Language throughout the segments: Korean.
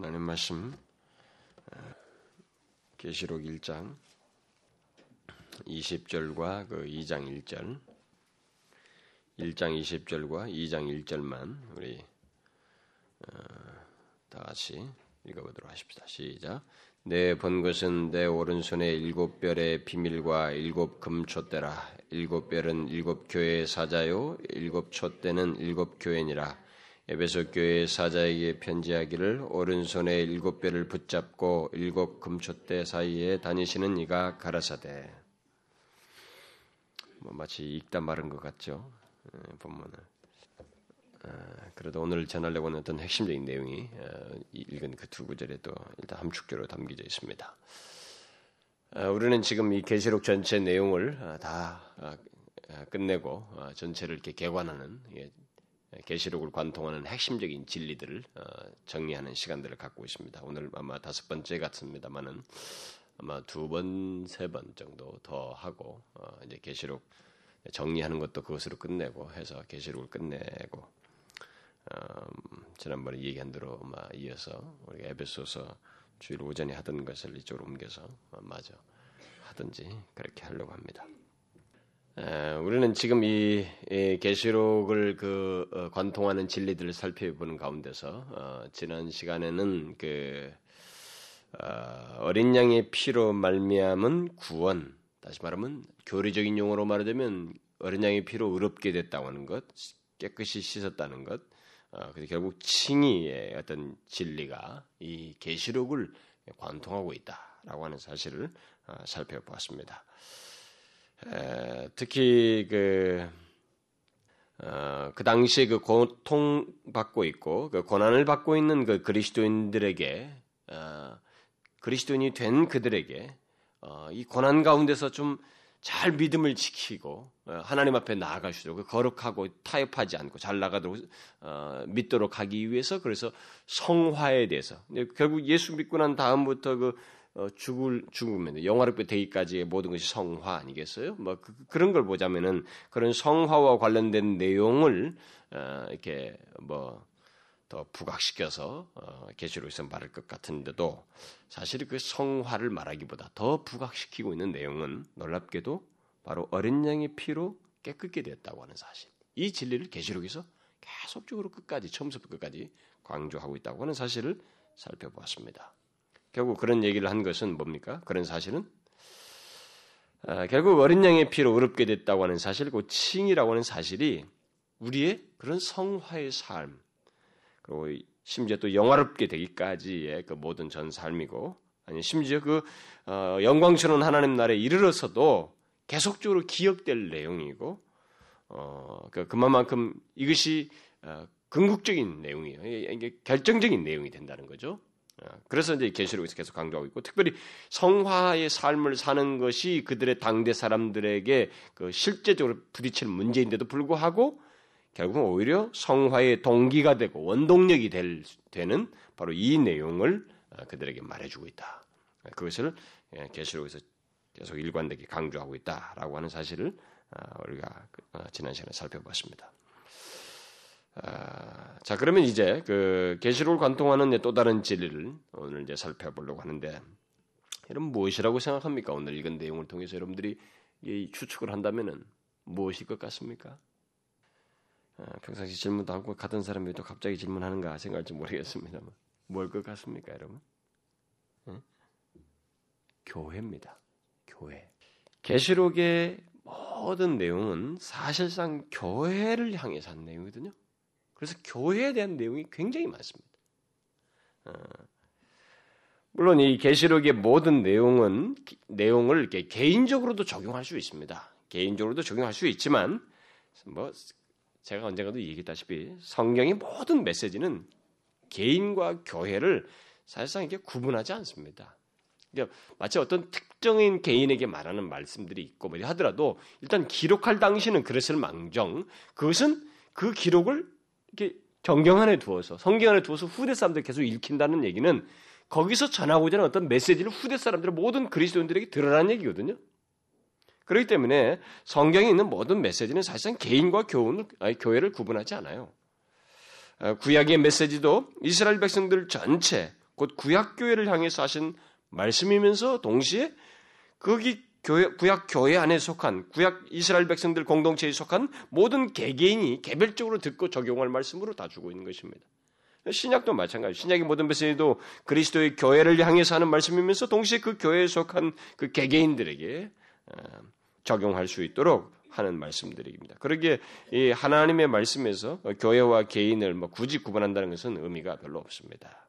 하나님 말씀 어, 계시록 1장 20절과 그 2장 1절 1장 20절과 2장 1절만 우리 어, 다 같이 읽어보도록 하십시다. 시작. 내 본 것은 내 오른손에 일곱 별의 비밀과 일곱 금촛대라. 일곱 별은 일곱 교회의 사자요, 일곱 촛대는 일곱 교회니라. 에베소 교회 사자에게 편지하기를 오른손에 일곱 별을 붙잡고 일곱 금촛대 사이에 다니시는 이가 가라사대. 뭐 마치 읽다 말은 것 같죠. 본문을. 그래도 오늘 전하려고 하는 어떤 핵심적인 내용이 읽은 그 두 구절에도 일단 함축적으로 담겨져 있습니다. 우리는 지금 이 계시록 전체 내용을 다 끝내고 전체를 이렇게 개관하는 계시록을 관통하는 핵심적인 진리들을 정리하는 시간들을 갖고 있습니다. 오늘 아마 다섯 번째 같습니다만은 아마 두 번, 세 번 정도 더 하고 이제 계시록 정리하는 것도 그것으로 끝내고 해서 계시록을 끝내고 음, 지난번에 얘기한 대로 막 이어서 우리가 에베소서 주일 오전에 하던 것을 이쪽으로 옮겨서 마저 하든지 그렇게 하려고 합니다. 에, 우리는 지금 이 계시록을 그 어, 관통하는 진리들을 살펴보는 가운데서 어, 지난 시간에는 그 어, 린 양의 피로 말미암은 구원, 다시 말하면 교리적인 용어로 말하자면 어린 양의 피로 의롭게 됐다고 하는 것, 깨끗이 씻었다는 것, 어, 그래서 결국 칭의의 어떤 진리가 이 계시록을 관통하고 있다라고 하는 사실을 어, 살펴보았습니다. 에, 특히 그, 어, 그 당시에 그 고통받고 있고 그 고난을 받고 있는 그 그리스도인들에게 어, 그리스도인이 된 그들에게 어, 이 고난 가운데서 좀 잘 믿음을 지키고 어, 하나님 앞에 있도록 거룩하고 타협하지 않고 잘 나가도록 어, 믿도록 하기 위해서 그래서 성화에 대해서. 결국 예수 믿고 난 다음부터 그 어, 죽을 죽으면 영화롭게 되기까지의 모든 것이 성화 아니겠어요? 뭐 그, 런걸 보자면은 그런 성화와 관련된 내용을 어, 이렇게 뭐 더 부각시켜서 어, 계시록에서 말할 것 같은데도 사실 그 성화를 말하기보다 더 부각시키고 있는 내용은 놀랍게도 바로 어린 양의 피로 깨끗게 되었다고 하는 사실. 이 진리를 계시록에서 계속적으로 끝까지 처음부터 끝까지 강조하고 있다고 하는 사실을 살펴보았습니다. 결국 그런 얘기를 한 것은 뭡니까? 그런 사실은 아, 결국 어린 양의 피로 의롭게 됐다고 하는 사실, 그 칭이라고 하는 사실이 우리의 그런 성화의 삶, 그리고 심지어 또 영화롭게 되기까지의 그 모든 전 삶이고, 아니 심지어 그 어, 영광스러운 하나님 나라에 이르러서도 계속적으로 기억될 내용이고, 어, 그, 그만큼 이것이 어, 궁극적인 내용이에요. 이게 결정적인 내용이 된다는 거죠. 어, 그래서 이제 계시록에서 계속 강조하고 있고 특별히 성화의 삶을 사는 것이 그들의 당대 사람들에게 그 실제적으로 부딪히는 문제인데도 불구하고 결국은 오히려 성화의 동기가 되고 원동력이 될, 되는 바로 이 내용을 어, 그들에게 말해주고 있다. 그것을 예, 계시록에서 계속 일관되게 강조하고 있다라고 하는 사실을 어, 우리가 그, 지난 시간에 살펴봤습니다. 아, 자 그러면 이제 그 계시록을 관통하는 또 다른 진리를 오늘 이제 살펴보려고 하는데 여러분 무엇이라고 생각합니까? 오늘 읽은 내용을 통해서 여러분들이 이 추측을 한다면은 무엇일 것 같습니까? 아, 평상시 질문도 하고 같은 사람이 또 갑자기 질문하는가 생각할지 모르겠습니다만 뭘 것 같습니까, 여러분? 응? 교회입니다. 교회. 계시록의 모든 내용은 사실상 교회를 향해서 한 내용이거든요. 그래서 교회에 대한 내용이 굉장히 많습니다. 어, 물론 이 계시록의 모든 내용은 내용을 이렇게 개인적으로도 적용할 수 있습니다. 개인적으로도 적용할 수 있지만 뭐 제가 언젠가도 얘기했다시피 성경의 모든 메시지는 개인과 교회를 사실상 이게 구분하지 않습니다. 그러니까 마치 어떤 특정인 개인에게 말하는 말씀들이 있고 뭐 하더라도 일단 기록할 당시는 그랬을 망정 그것은 그 기록을 이렇게 정경 안에 두어서 성경 안에 두어서 후대 사람들 계속 읽힌다는 얘기는 거기서 전하고자 하는 어떤 메시지를 후대 사람들 모든 그리스도인들에게 들으라는 얘기거든요. 그렇기 때문에 성경에 있는 모든 메시지는 사실상 개인과 교훈을, 아니, 교회를 구분하지 않아요. 어, 구약의 메시지도 이스라엘 백성들 전체 곧 구약 교회를 향해서 하신 말씀이면서 동시에 거기 교회, 구약 교회 안에 속한 구약 이스라엘 백성들 공동체에 속한 모든 개개인이 개별적으로 듣고 적용할 말씀으로 다 주고 있는 것입니다. 신약도 마찬가지. 신약의 모든 메시지도 그리스도의 교회를 향해서 하는 말씀이면서 동시에 그 교회에 속한 그 개개인들에게 어, 적용할 수 있도록 하는 말씀들입니다. 그러기에 이 하나님의 말씀에서 교회와 개인을 뭐 굳이 구분한다는 것은 의미가 별로 없습니다.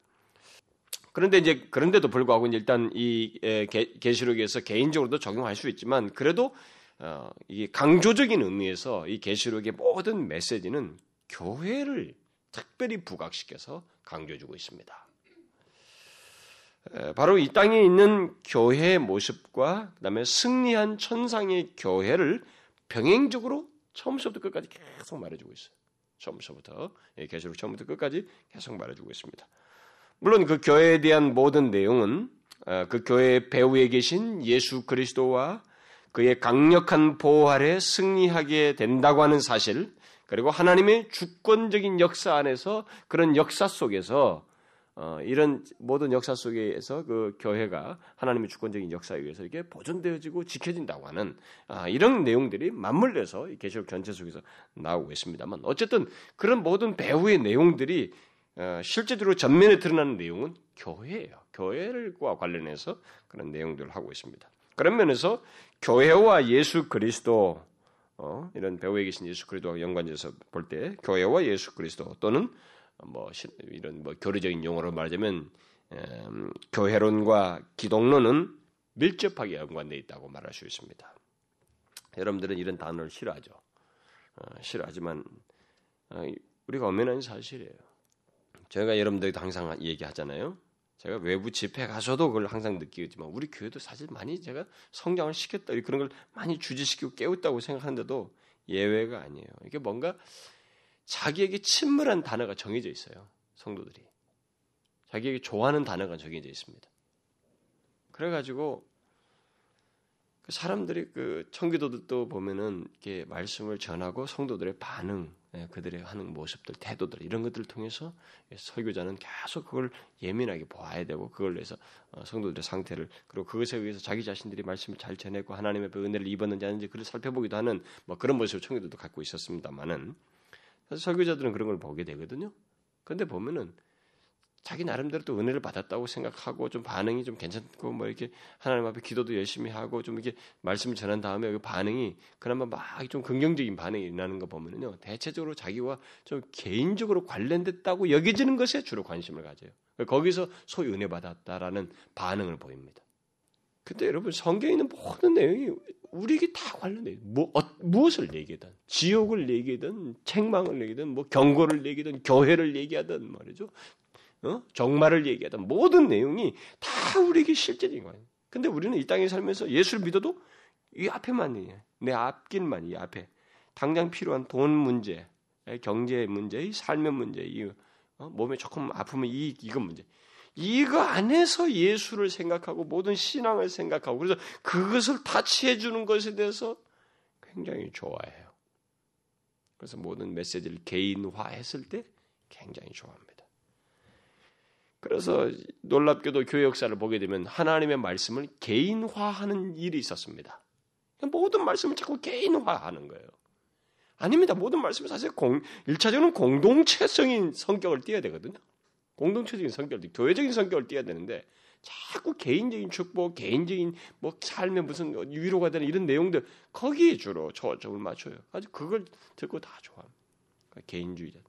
그런데 이제 그런데도 불구하고 일단 이 계시록에서 개인적으로도 적용할 수 있지만 그래도 어, 이 강조적인 의미에서 이 계시록의 모든 메시지는 교회를 특별히 부각시켜서 강조해주고 있습니다. 바로 이 땅에 있는 교회의 모습과 그다음에 승리한 천상의 교회를 병행적으로 처음부터 끝까지 계속 말해주고 있어요. 처음부터 예, 계시록 처음부터 끝까지 계속 말해주고 있습니다. 물론 그 교회에 대한 모든 내용은 어, 그 교회의 배후에 계신 예수 그리스도와 그의 강력한 보호 아래 승리하게 된다고 하는 사실, 그리고 하나님의 주권적인 역사 안에서 그런 역사 속에서 어, 이런 모든 역사 속에서 그 교회가 하나님의 주권적인 역사에 의해서 이게 보존되어지고 지켜진다고 하는 아, 이런 내용들이 맞물려서 계시록 전체 속에서 나오고 있습니다만 어쨌든 그런 모든 배후의 내용들이 어, 실제적으로 전면에 드러나는 내용은 교회예요. 교회를과 관련해서 그런 내용들을 하고 있습니다. 그런 면에서 교회와 예수 그리스도 어, 이런 배후에 계신 예수 그리스도와 연관해서 볼 때 교회와 예수 그리스도 또는 뭐 이런 뭐 교리적인 용어로 말하자면 음, 교회론과 기독론은 밀접하게 연관되어 있다고 말할 수 있습니다. 여러분들은 이런 단어를 싫어하죠. 어, 싫어하지만 어, 우리가 엄연한 사실이에요. 제가 여러분들도 항상 얘기하잖아요. 제가 외부 집회 가서도 그걸 항상 느끼지만 우리 교회도 사실 많이 제가 성장을 시켰다 그런 걸 많이 주지시키고 깨웠다고 생각하는데도 예외가 아니에요. 이게 뭔가 자기에게 친밀한 단어가 정해져 있어요. 성도들이 자기에게 좋아하는 단어가 정해져 있습니다. 그래가지고 그 사람들이 그 청기도들도 보면은 이렇게 말씀을 전하고 성도들의 반응 예, 그들의 하는 모습들, 태도들 이런 것들을 통해서 설교자는 계속 그걸 예민하게 보아야 되고 그걸 위해서 어, 성도들의 상태를 그리고 그것에 의해서 자기 자신들이 말씀을 잘 전했고 하나님의 그 은혜를 입었는지 아닌지 그를 살펴보기도 하는 뭐 그런 모습을 청교도도 갖고 있었습니다만은 설교자들은 그런 걸 보게 되거든요. 그런데 보면은 자기 나름대로 또 은혜를 받았다고 생각하고 좀 반응이 좀 괜찮고 뭐 이렇게 하나님 앞에 기도도 열심히 하고 좀 이렇게 말씀을 전한 다음에 그 반응이 그나마 막 좀 긍정적인 반응이 일어나는 거 보면은요 대체적으로 자기와 좀 개인적으로 관련됐다고 여겨지는 것에 주로 관심을 가져요. 거기서 소위 은혜 받았다라는 반응을 보입니다. 근데 여러분 성경에 있는 모든 내용이 우리에게 다 관련돼요. 뭐, 어, 무엇을 얘기든 지옥을 얘기든 책망을 얘기든 뭐 경고를 얘기든 교회를 얘기하든 말이죠. 어? 정말을 얘기하던 모든 내용이 다 우리에게 실제적인 거예요. 근데 우리는 이 땅에 살면서 예수를 믿어도 이 앞에만 내 앞길만 이 앞에 당장 필요한 돈 문제, 경제 문제, 이 삶의 문제, 이 어? 몸에 조금 아프면 이 이건 문제. 이거 안에서 예수를 생각하고 모든 신앙을 생각하고 그래서 그것을 타치해 주는 것에 대해서 굉장히 좋아해요. 그래서 모든 메시지를 개인화했을 때 굉장히 좋아합니다. 그래서 놀랍게도 교회 역사를 보게 되면 하나님의 말씀을 개인화하는 일이 있었습니다. 모든 말씀을 자꾸 개인화하는 거예요. 아닙니다. 모든 말씀은 사실 공, 1차적으로는 공동체적인 성격을 띠어야 되거든요. 공동체적인 성격, 교회적인 성격을 띠어야 되는데 자꾸 개인적인 축복, 개인적인 뭐 삶에 무슨 위로가 되는 이런 내용들 거기에 주로 초점을 맞춰요. 아주 그걸 듣고 다 좋아합니다. 개인주의자.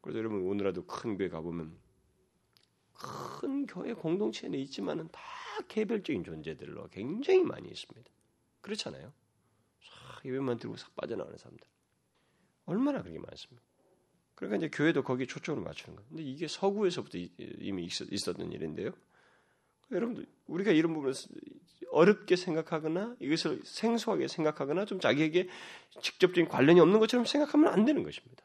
그래서 여러분 오늘라도 큰 교회 가보면 큰 교회 공동체는 있지만은 다 개별적인 존재들로 굉장히 많이 있습니다. 그렇잖아요. 싹 예배만 들고 싹 빠져나가는 사람들. 얼마나 그렇게 많습니까? 그러니까 이제 교회도 거기에 초점을 맞추는 거예요. 근데 이게 서구에서부터 이미 있었던 일인데요. 여러분들, 우리가 이런 부분을 어렵게 생각하거나 이것을 생소하게 생각하거나 좀 자기에게 직접적인 관련이 없는 것처럼 생각하면 안 되는 것입니다.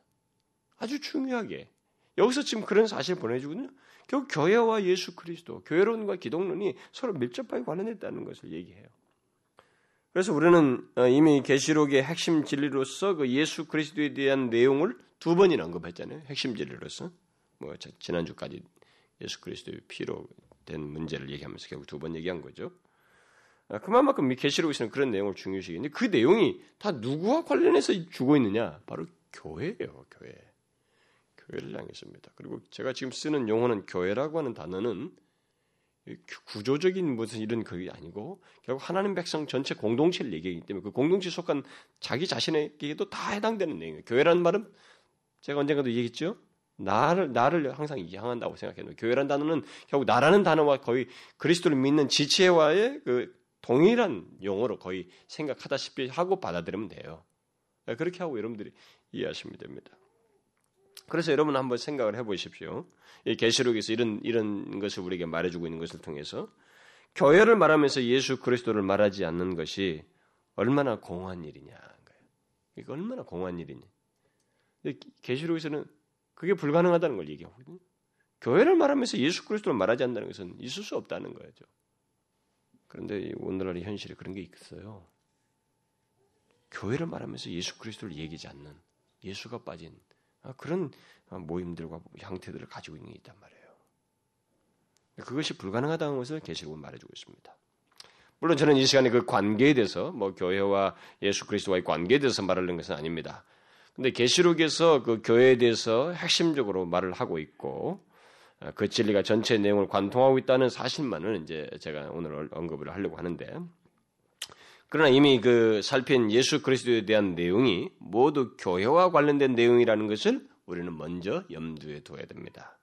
아주 중요하게. 여기서 지금 그런 사실을 보내주거든요. 결국 교회와 예수 그리스도, 교회론과 기독론이 서로 밀접하게 관련했다는 것을 얘기해요. 그래서 우리는 어, 이미 계시록의 핵심 진리로서 그 예수 그리스도에 대한 내용을 두 번이나 언급했잖아요. 핵심 진리로서. 뭐 지난주까지 예수 그리스도의 피로 된 문제를 얘기하면서 결국 두 번 얘기한 거죠. 아, 그만큼 계시록에서는 그런 내용을 중요시했는데 그 내용이 다 누구와 관련해서 주고 있느냐? 바로 교회예요, 교회. 교회를 향했습니다. 그리고 제가 지금 쓰는 용어는 교회라고 하는 단어는 구조적인 무슨 이런 그게 아니고 결국 하나님 백성 전체 공동체를 얘기하기 때문에 그 공동체에 속한 자기 자신에게도 다 해당되는 내용이에요. 교회라는 말은 제가 언젠가도 얘기했죠. 나를 나를 항상 향한다고 생각해요. 교회란 단어는 결국 나라는 단어와 거의 그리스도를 믿는 지체와의 그 동일한 용어로 거의 생각하다시피 하고 받아들이면 돼요. 그렇게 하고 여러분들이 이해하시면 됩니다. 그래서 여러분 한번 생각을 해보십시오. 이 계시록에서 이런 이런 것을 우리에게 말해주고 있는 것을 통해서 교회를 말하면서 예수 그리스도를 말하지 않는 것이 얼마나 공허한 일이냐. 이거 얼마나 공허한 일이냐. 계시록에서는 그게 불가능하다는 걸 얘기하거든요. 교회를 말하면서 예수 그리스도를 말하지 않는다는 것은 있을 수 없다는 거죠. 그런데 오늘날의 현실에 그런 게 있어요. 교회를 말하면서 예수 그리스도를 얘기하지 않는 예수가 빠진 아, 그런 모임들과 형태들을 가지고 있는 게 있단 말이에요. 그것이 불가능하다는 것을 계시록은 말해주고 있습니다. 물론 저는 이 시간에 그 관계에 대해서 뭐 교회와 예수 그리스도와의 관계에 대해서 말하는 것은 아닙니다. 근데 계시록에서 그 교회에 대해서 핵심적으로 말을 하고 있고 아, 그 진리가 전체 내용을 관통하고 있다는 사실만은 이제 제가 오늘 언급을 하려고 하는데 그러나 이미 그 살핀 예수 그리스도에 대한 내용이 모두 교회와 관련된 내용이라는 것을 우리는 먼저 염두에 둬야 됩니다.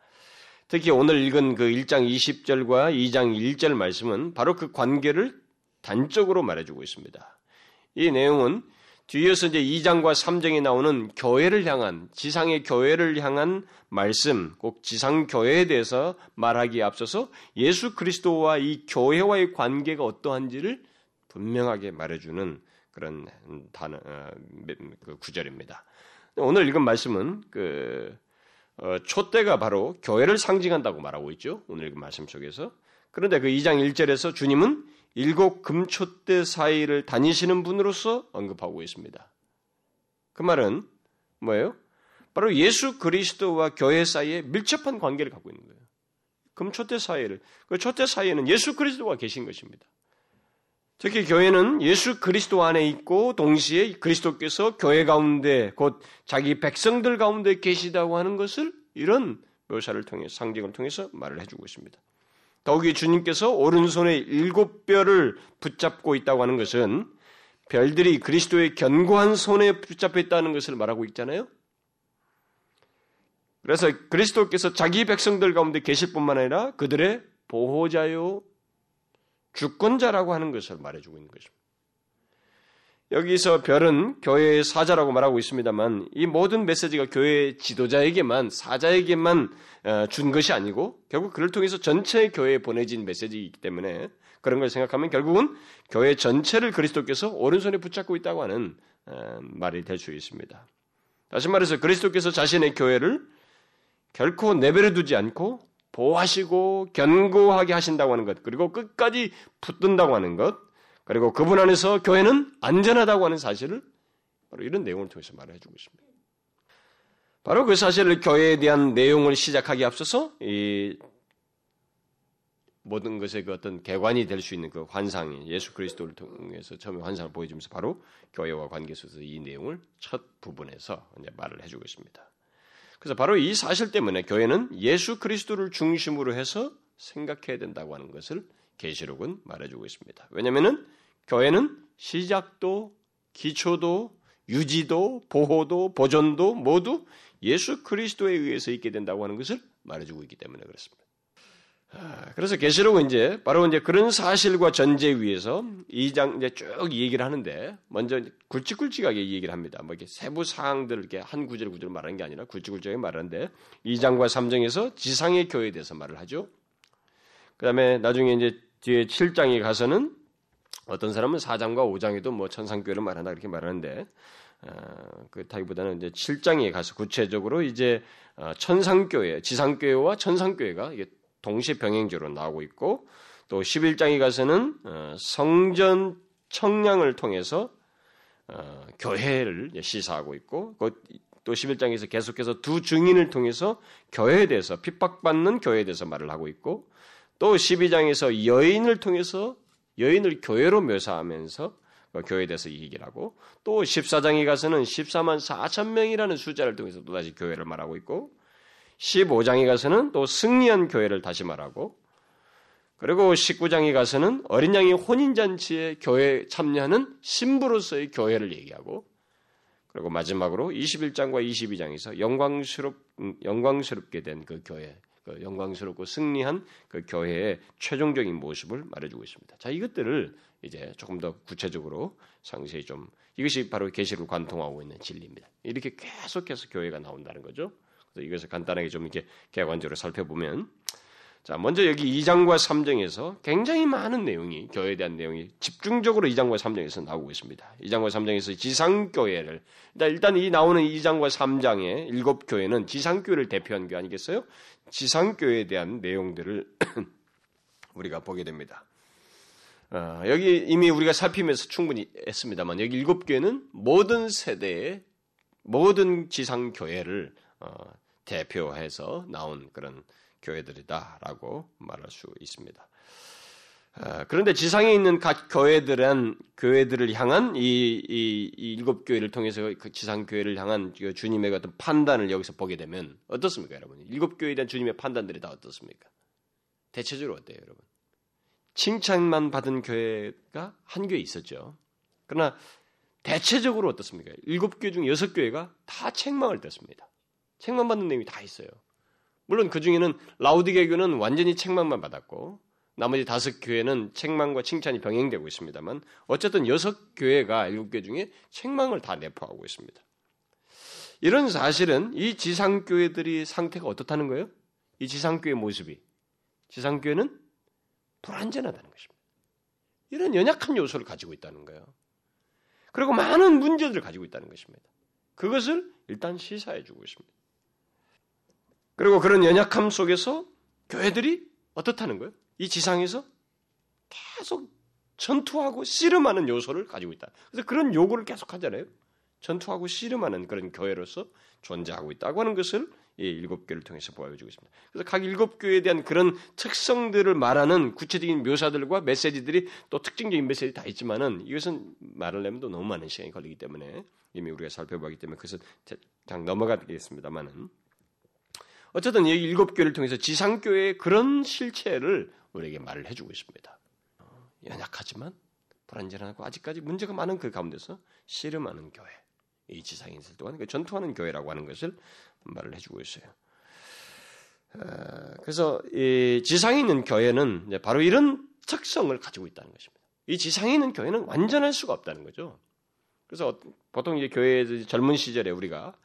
특히 오늘 읽은 그 1장 20절과 2장 1절 말씀은 바로 그 관계를 단적으로 말해주고 있습니다. 이 내용은 뒤에서 이제 2장과 3장에 나오는 교회를 향한, 지상의 교회를 향한 말씀, 꼭 지상 교회에 대해서 말하기에 앞서서 예수 그리스도와 이 교회와의 관계가 어떠한지를 분명하게 말해주는 그런 단어, 어, 그 구절입니다. 오늘 읽은 말씀은 그 어, 촛대가 바로 교회를 상징한다고 말하고 있죠. 오늘 읽은 말씀 속에서. 그런데 그 2장 1절에서 주님은 일곱 금촛대 사이를 다니시는 분으로서 언급하고 있습니다. 그 말은 뭐예요? 바로 예수 그리스도와 교회 사이에 밀접한 관계를 갖고 있는 거예요. 금촛대 사이를 그 촛대 사이에는 예수 그리스도가 계신 것입니다. 특히 교회는 예수 그리스도 안에 있고 동시에 그리스도께서 교회 가운데 곧 자기 백성들 가운데 계시다고 하는 것을 이런 묘사를 통해 상징을 통해서 말을 해주고 있습니다. 더욱이 주님께서 오른손에 일곱 뼈를 붙잡고 있다고 하는 것은 별들이 그리스도의 견고한 손에 붙잡혀 있다는 것을 말하고 있잖아요. 그래서 그리스도께서 자기 백성들 가운데 계실 뿐만 아니라 그들의 보호자요 주권자라고 하는 것을 말해주고 있는 것입니다. 여기서 별은 교회의 사자라고 말하고 있습니다만 이 모든 메시지가 교회 지도자에게만 사자에게만 어, 준 것이 아니고 결국 그를 통해서 전체 교회에 보내진 메시지이기 때문에 그런 걸 생각하면 결국은 교회 전체를 그리스도께서 오른손에 붙잡고 있다고 하는 어, 말이 될 수 있습니다. 다시 말해서 그리스도께서 자신의 교회를 결코 내버려 두지 않고 보호하시고 견고하게 하신다고 하는 것, 그리고 끝까지 붙든다고 하는 것, 그리고 그분 안에서 교회는 안전하다고 하는 사실을 바로 이런 내용을 통해서 말해 주고 있습니다. 바로 그 사실을 교회에 대한 내용을 시작하기 앞서서 이 모든 것의 그 어떤 개관이 될 수 있는 그 환상이 예수 그리스도를 통해서 처음에 환상을 보여주면서 바로 교회와 관계 속에서 이 내용을 첫 부분에서 이제 말을 해주고 있습니다. 그래서 바로 이 사실 때문에 교회는 예수 그리스도를 중심으로 해서 생각해야 된다고 하는 것을 계시록은 말해주고 있습니다. 왜냐하면 교회는 시작도 기초도 유지도 보호도 보존도 모두 예수 그리스도에 의해서 있게 된다고 하는 것을 말해주고 있기 때문에 그렇습니다. 아, 그래서 계시록은 이제 바로 이제 그런 사실과 전제 위에서 이 장 이제 쭉 얘기를 하는데 먼저 굵직굵직하게 얘기를 합니다. 뭐 이렇게 세부 사항들을 이렇게 한 구절 구절 말하는 게 아니라 굵직굵직하게 말하는데 2장과 3장에서 지상의 교회에 대해서 말을 하죠. 그다음에 나중에 이제 뒤에 7장에 가서는 어떤 사람은 4장과 5장에도 뭐 천상교회를 말한다 이렇게 말하는데 어, 그타기보다는 이제 7장에 가서 구체적으로 이제 어, 천상교회, 지상교회와 천상교회가 이게 동시 병행적으로 나오고 있고 또 11장에 가서는 어, 성전 청량을 통해서 어, 교회를 시사하고 있고 또 11장에서 계속해서 두 증인을 통해서 교회에 대해서 핍박받는 교회에 대해서 말을 하고 있고 또 12장에서 여인을 통해서 여인을 교회로 묘사하면서 교회에 대해서 얘기를 하고 또 14장에 가서는 14만 4천 명이라는 숫자를 통해서 또다시 교회를 말하고 있고 15장에 가서는 또 승리한 교회를 다시 말하고 그리고 19장에 가서는 어린 양이 혼인잔치에 교회에 참여하는 신부로서의 교회를 얘기하고 그리고 마지막으로 21장과 22장에서 영광스럽, 영광스럽게 된 그 교회, 그 영광스럽고 승리한 그 교회의 최종적인 모습을 말해주고 있습니다. 자, 이것들을 이제 조금 더 구체적으로 상세히 좀 이것이 바로 계시를 관통하고 있는 진리입니다. 이렇게 계속해서 교회가 나온다는 거죠. 그래서 이것을 간단하게 좀 이렇게 개관적으로 살펴보면 자, 먼저 여기 2장과 3장에서 굉장히 많은 내용이 교회에 대한 내용이 집중적으로 2장과 3장에서 나오고 있습니다. 2장과 3장에서 지상 교회를 일단 이 나오는 2장과 3장의 일곱 교회는 지상 교회를 대표한 게 아니겠어요? 지상 교회에 대한 내용들을 우리가 보게 됩니다. 어, 여기 이미 우리가 살피면서 충분히 했습니다만 여기 일곱 교회는 모든 세대의 모든 지상 교회를 어, 대표해서 나온 그런 교회들이다라고 말할 수 있습니다. 아, 그런데 지상에 있는 각 교회들은 교회들을 향한 이, 이, 이 일곱 교회를 통해서 그 지상 교회를 향한 그 주님의 어떤 판단을 여기서 보게 되면 어떻습니까, 여러분? 일곱 교회에 대한 주님의 판단들이 다 어떻습니까? 대체적으로 어때요, 여러분? 칭찬만 받은 교회가 한 교회 있었죠. 그러나 대체적으로 어떻습니까? 일곱 교회 중 여섯 교회가 다 책망을 떴습니다. 책망받는 내용이 다 있어요. 물론 그 중에는 라우디게 교는 완전히 책망만 받았고 나머지 다섯 교회는 책망과 칭찬이 병행되고 있습니다만 어쨌든 여섯 교회가 일곱 개 중에 책망을 다 내포하고 있습니다. 이런 사실은 이 지상 교회들이 상태가 어떻다는 거예요? 이 지상 교회 모습이 지상 교회는 불완전하다는 것입니다. 이런 연약한 요소를 가지고 있다는 거예요. 그리고 많은 문제들을 가지고 있다는 것입니다. 그것을 일단 시사해 주고 있습니다. 그리고 그런 연약함 속에서 교회들이 어떻다는 거예요? 이 지상에서 계속 전투하고 씨름하는 요소를 가지고 있다. 그래서 그런 요구를 계속 하잖아요. 전투하고 씨름하는 그런 교회로서 존재하고 있다고 하는 것을 이 일곱 교를 통해서 보여주고 있습니다. 그래서 각 일곱 교에 대한 그런 특성들을 말하는 구체적인 묘사들과 메시지들이 또 특징적인 메시지 다 있지만은 이것은 말을내면 또 너무 많은 시간이 걸리기 때문에 이미 우리가 살펴보기 때문에 그것은 그냥 넘어가겠습니다만은 어쨌든 이 일곱 교회를 통해서 지상교회의 그런 실체를 우리에게 말을 해주고 있습니다. 어, 연약하지만 불안전하고 아직까지 문제가 많은 그 가운데서 씨름하는 교회, 이 지상에 있을 동안 그 전투하는 교회라고 하는 것을 말을 해주고 있어요. 어, 그래서 이 지상에 있는 교회는 바로 이런 특성을 가지고 있다는 것입니다. 이 지상에 있는 교회는 완전할 수가 없다는 거죠. 그래서 보통 이제 교회 젊은 시절에 우리가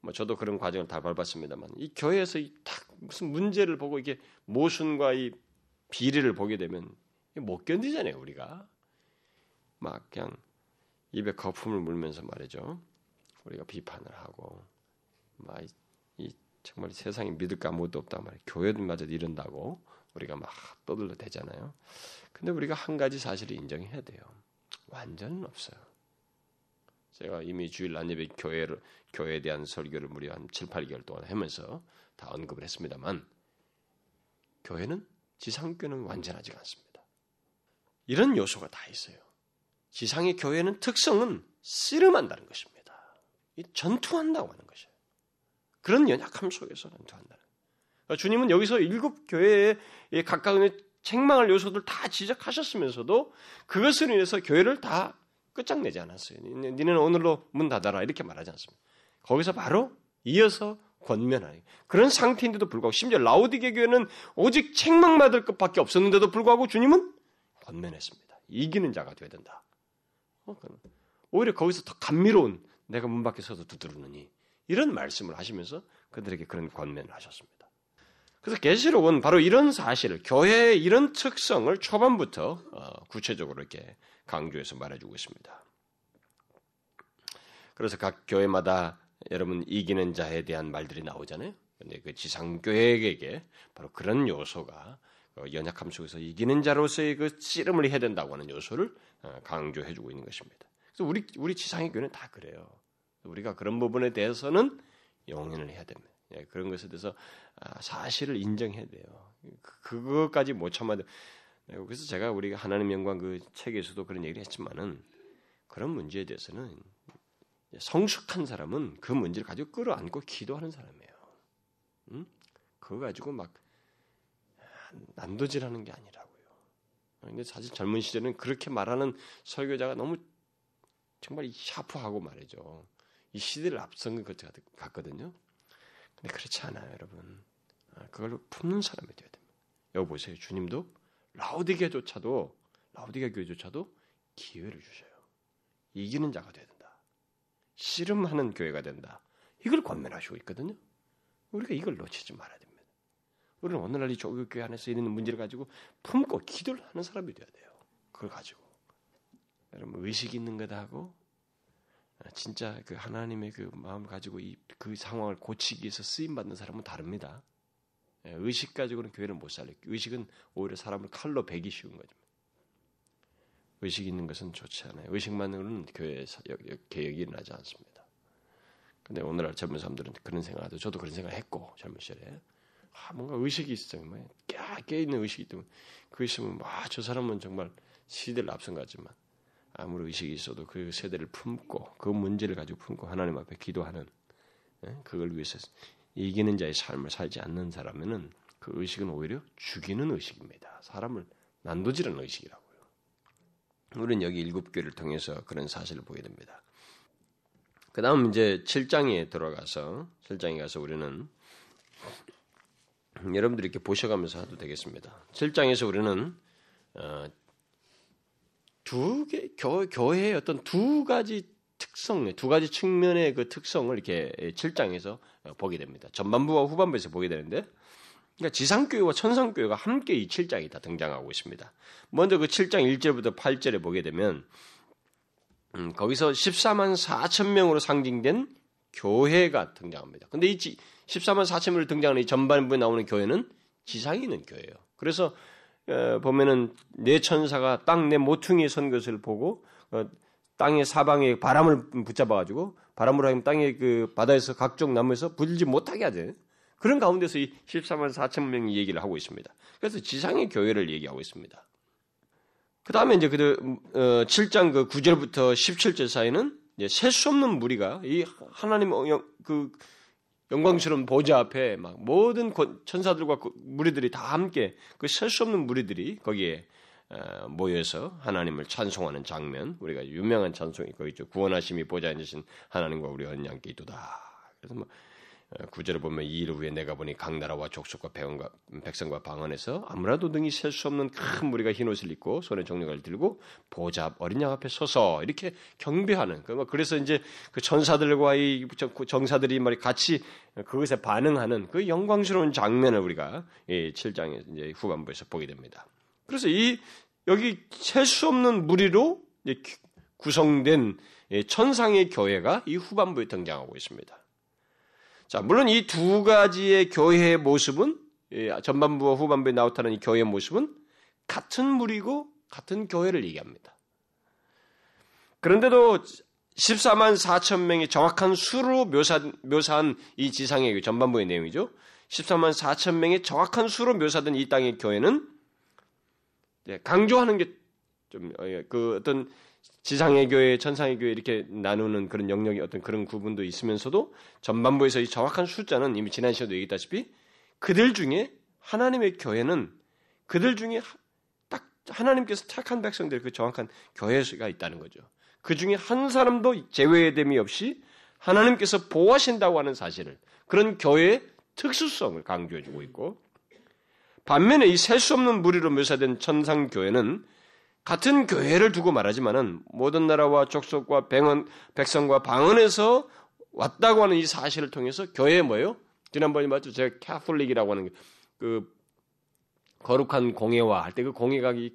뭐 저도 그런 과정을 다 밟았습니다만 이 교회에서 딱 무슨 문제를 보고 이게 모순과 이 비리를 보게 되면 못 견디잖아요 우리가. 막 그냥 입에 거품을 물면서 말이죠. 우리가 비판을 하고 막이 정말 세상에 믿을 거 아무것도 없다 말이에요. 교회들마저 이런다고 우리가 막 떠들러 대잖아요. 근데 우리가 한 가지 사실을 인정해야 돼요. 완전은 없어요 제가 이미 주일 난예배 교회를 교회에 대한 설교를 무려 한 7, 8개월 동안 하면서 다 언급을 했습니다만 교회는 지상교는 완전하지 않습니다. 이런 요소가 다 있어요. 지상의 교회는 특성은 씨름한다는 것입니다. 전투한다고 하는 것이에요. 그런 연약함 속에서 전투한다는. 그러니까 주님은 여기서 일곱 교회에 각각의 책망할 요소들 다 지적하셨으면서도 그것을 인해서 교회를 다 끝장내지 않았어요. 니는 오늘로 문 닫아라 이렇게 말하지 않습니다. 거기서 바로 이어서 권면하는 그런 상태인데도 불구하고 심지어 라우디게 교회는 오직 책망받을 것밖에 없었는데도 불구하고 주님은 권면했습니다. 이기는 자가 되어야 된다. 어, 오히려 거기서 더 감미로운 내가 문 밖에 서도 두드르느니 이런 말씀을 하시면서 그들에게 그런 권면을 하셨습니다. 그래서 계시록은 바로 이런 사실을 교회의 이런 특성을 초반부터 어, 구체적으로 이렇게 강조해서 말해주고 있습니다. 그래서 각 교회마다 여러분 이기는 자에 대한 말들이 나오잖아요. 근데 그 지상교회에게 바로 그런 요소가 그 연약함 속에서 이기는 자로서의 그 씨름을 해야 된다고 하는 요소를 어, 강조해 주고 있는 것입니다. 그래서 우리 우리 지상의 교회는 다 그래요. 우리가 그런 부분에 대해서는 용인을 해야 됩니다. 예, 그런 것에 대해서 아, 사실을 인정해야 돼요. 그, 그거까지 못 참아도 네, 그래서 제가 우리가 하나님 영광 그 책에서도 그런 얘기를 했지만은 그런 문제에 대해서는 성숙한 사람은 그 문제를 가지고 끌어안고 기도하는 사람이에요. 응? 그거 가지고 막 난도질하는 게 아니라고요. 근데 사실 젊은 시절은 그렇게 말하는 설교자가 너무 정말 샤프하고 말이죠. 이 시대를 앞선 것 같거든요. 근데 그렇지 않아요, 여러분. 아, 그걸 품는 사람이 되어야 됩니다. 여기 보세요. 주님도 라우디게조차도 라우디게 교회조차도 기회를 주셔요. 이기는 자가 돼야 된다. 씨름하는 교회가 된다. 이걸 권면하시고 있거든요. 우리가 이걸 놓치지 말아야 됩니다. 우리는 오늘날 이 조교교회 안에서 있는 문제를 가지고 품고 기도를 하는 사람이 돼야 돼요. 그걸 가지고 여러분 의식 있는 거다 하고 진짜 그 하나님의 그 마음을 가지고 이 그 상황을 고치기 위해서 쓰임 받는 사람은 다릅니다. 예, 의식 가지고는 교회를 못 살려. 의식은 오히려 사람을 칼로 베기 쉬운 거죠. 의식 있는 것은 좋지 않아요. 의식만으로는 교회 개혁이 일어나지 않습니다. 근데 오늘날 젊은 사람들은 그런 생각하죠. 저도 그런 생각을 했고 젊은 시절에 아, 뭔가 의식이 있어요. 깨 있는 의식이 때문에 그 있으면 아, 저 사람은 정말 시대를 앞선 것 같지만 아무리 의식이 있어도 그 세대를 품고 그 문제를 가지고 품고 하나님 앞에 기도하는 예? 그걸 위해서 이기는 자의 삶을 살지 않는 사람에는 그 의식은 오히려 죽이는 의식입니다. 사람을 난도질하는 의식이라고요. 우리는 여기 일곱 교를 통해서 그런 사실을 보게 됩니다. 그 다음 이제 7장에 들어가서 7장에 가서 우리는 여러분들이 이렇게 보셔가면서 하도 되겠습니다. 7장에서 우리는 어, 두 개, 교, 교회의 어떤 두 가지 특성, 두 가지 측면의 그 특성을 이렇게 7장에서 보게 됩니다. 전반부와 후반부에서 보게 되는데, 그러니까 지상교회와 천상교회가 함께 이 7장이 다 등장하고 있습니다. 먼저 그 7장 1절부터 8절에 보게 되면, 음, 거기서 14만 4천 명으로 상징된 교회가 등장합니다. 근데 이 14만 4천 명으로 등장하는 이 전반부에 나오는 교회는 지상에 있는 교회예요. 그래서 어, 보면은 내 천사가 땅 내 모퉁이에 선 것을 보고 어, 땅의 사방에 바람을 붙잡아가지고 바람으로 하여금 땅의 그 바다에서 각종 나무에서 불지 못하게 하죠. 그런 가운데서 이 14만 4천 명이 얘기를 하고 있습니다. 그래서 지상의 교회를 얘기하고 있습니다. 그 다음에 이제 그 어, 7장 그 9절부터 17절 사이는 셀수 없는 무리가 이 하나님 그 영광스러운 보좌 앞에 막 모든 천사들과 그 무리들이 다 함께 그 셀 수 없는 무리들이 거기에 어, 모여서 하나님을 찬송하는 장면, 우리가 유명한 찬송이 거기 있죠. 구원하심이 보좌에 앉으신 하나님과 우리 언양께 있도다. 그래서 뭐 어, 구절을 보면 이 일 후에 내가 보니 각 나라와 족속과 배원과 백성과 방언에서 아무라도 등이 셀 수 없는 큰 무리가 흰 옷을 입고 손에 종려를 들고 보좌 어린 양 앞에 서서 이렇게 경배하는 그뭐 그래서 이제 그 천사들과 이 정사들이 말이 같이 그것에 반응하는 그 영광스러운 장면을 우리가 이 7장의 이제 후반부에서 보게 됩니다. 그래서 이 여기 셀 수 없는 무리로 구성된 천상의 교회가 이 후반부에 등장하고 있습니다. 자, 물론 이 두 가지의 교회의 모습은 전반부와 후반부에 나타나는 이 교회의 모습은 같은 무리고 같은 교회를 얘기합니다. 그런데도 14만 4천 명의 정확한 수로 묘사, 묘사한 이 지상의 전반부의 내용이죠. 14만 4천 명의 정확한 수로 묘사된 이 땅의 교회는 강조하는 게 좀그 어, 어떤 지상의 교회, 천상의 교회 이렇게 나누는 그런 영역이 어떤 그런 구분도 있으면서도 전반부에서 이 정확한 숫자는 이미 지난 시간도 얘기했다시피 그들 중에 하나님의 교회는 그들 중에 딱 하나님께서 택한 백성들 그 정확한 교회가 있다는 거죠. 그 중에 한 사람도 제외됨이 없이 하나님께서 보호하신다고 하는 사실을 그런 교회의 특수성을 강조해주고 있고 반면에 이 셀 수 없는 무리로 묘사된 천상 교회는 같은 교회를 두고 말하지만은 모든 나라와 족속과 백원, 백성과 방언에서 왔다고 하는 이 사실을 통해서 교회에 뭐예요? 지난번에 말했죠. 제가 Catholic이라고 하는 그 거룩한 공회라 할 때 그 공회가 이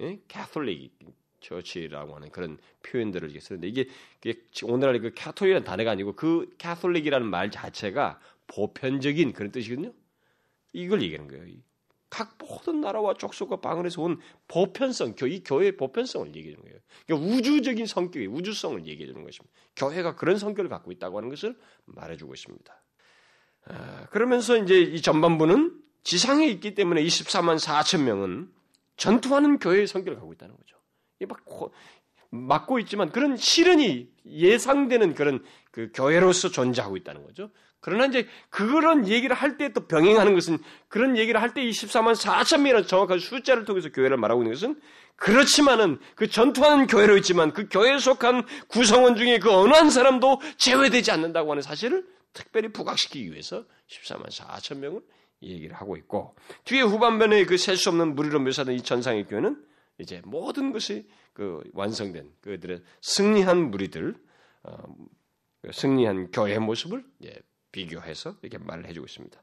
예? Catholic church라고 하는 그런 표현들을 쓰는데 이게, 이게 오늘날 그 Catholic이라는 단어가 아니고 그 Catholic이라는 말 자체가 보편적인 그런 뜻이거든요. 이걸 얘기하는 거예요. 각 모든 나라와 족속과 방언에서 온 보편성, 이 교회의 보편성을 얘기해 주는 거예요. 그러니까 우주적인 성격의 우주성을 얘기해 주는 것입니다. 교회가 그런 성격을 갖고 있다고 하는 것을 말해주고 있습니다. 아, 그러면서 이제 이 전반부는 지상에 있기 때문에 24만 4천 명은 전투하는 교회의 성격을 갖고 있다는 거죠. 막 막고 있지만 그런 실현이 예상되는 그런 그 교회로서 존재하고 있다는 거죠. 그러나 이제 그런 얘기를 할 때 또 병행하는 것은 그런 얘기를 할 때 24만 4천 명이라는 정확한 숫자를 통해서 교회를 말하고 있는 것은 그렇지만은 그 전투하는 교회로 있지만 그 교회에 속한 구성원 중에 그 어느 한 사람도 제외되지 않는다고 하는 사실을 특별히 부각시키기 위해서 14만 4천 명을 얘기를 하고 있고 뒤에 후반면에 그 셀 수 없는 무리로 묘사된 이 전상의 교회는 이제 모든 것이 그 완성된 그들의 승리한 무리들 어, 승리한 교회의 모습을 예, 비교해서 이렇게 말을 해주고 있습니다.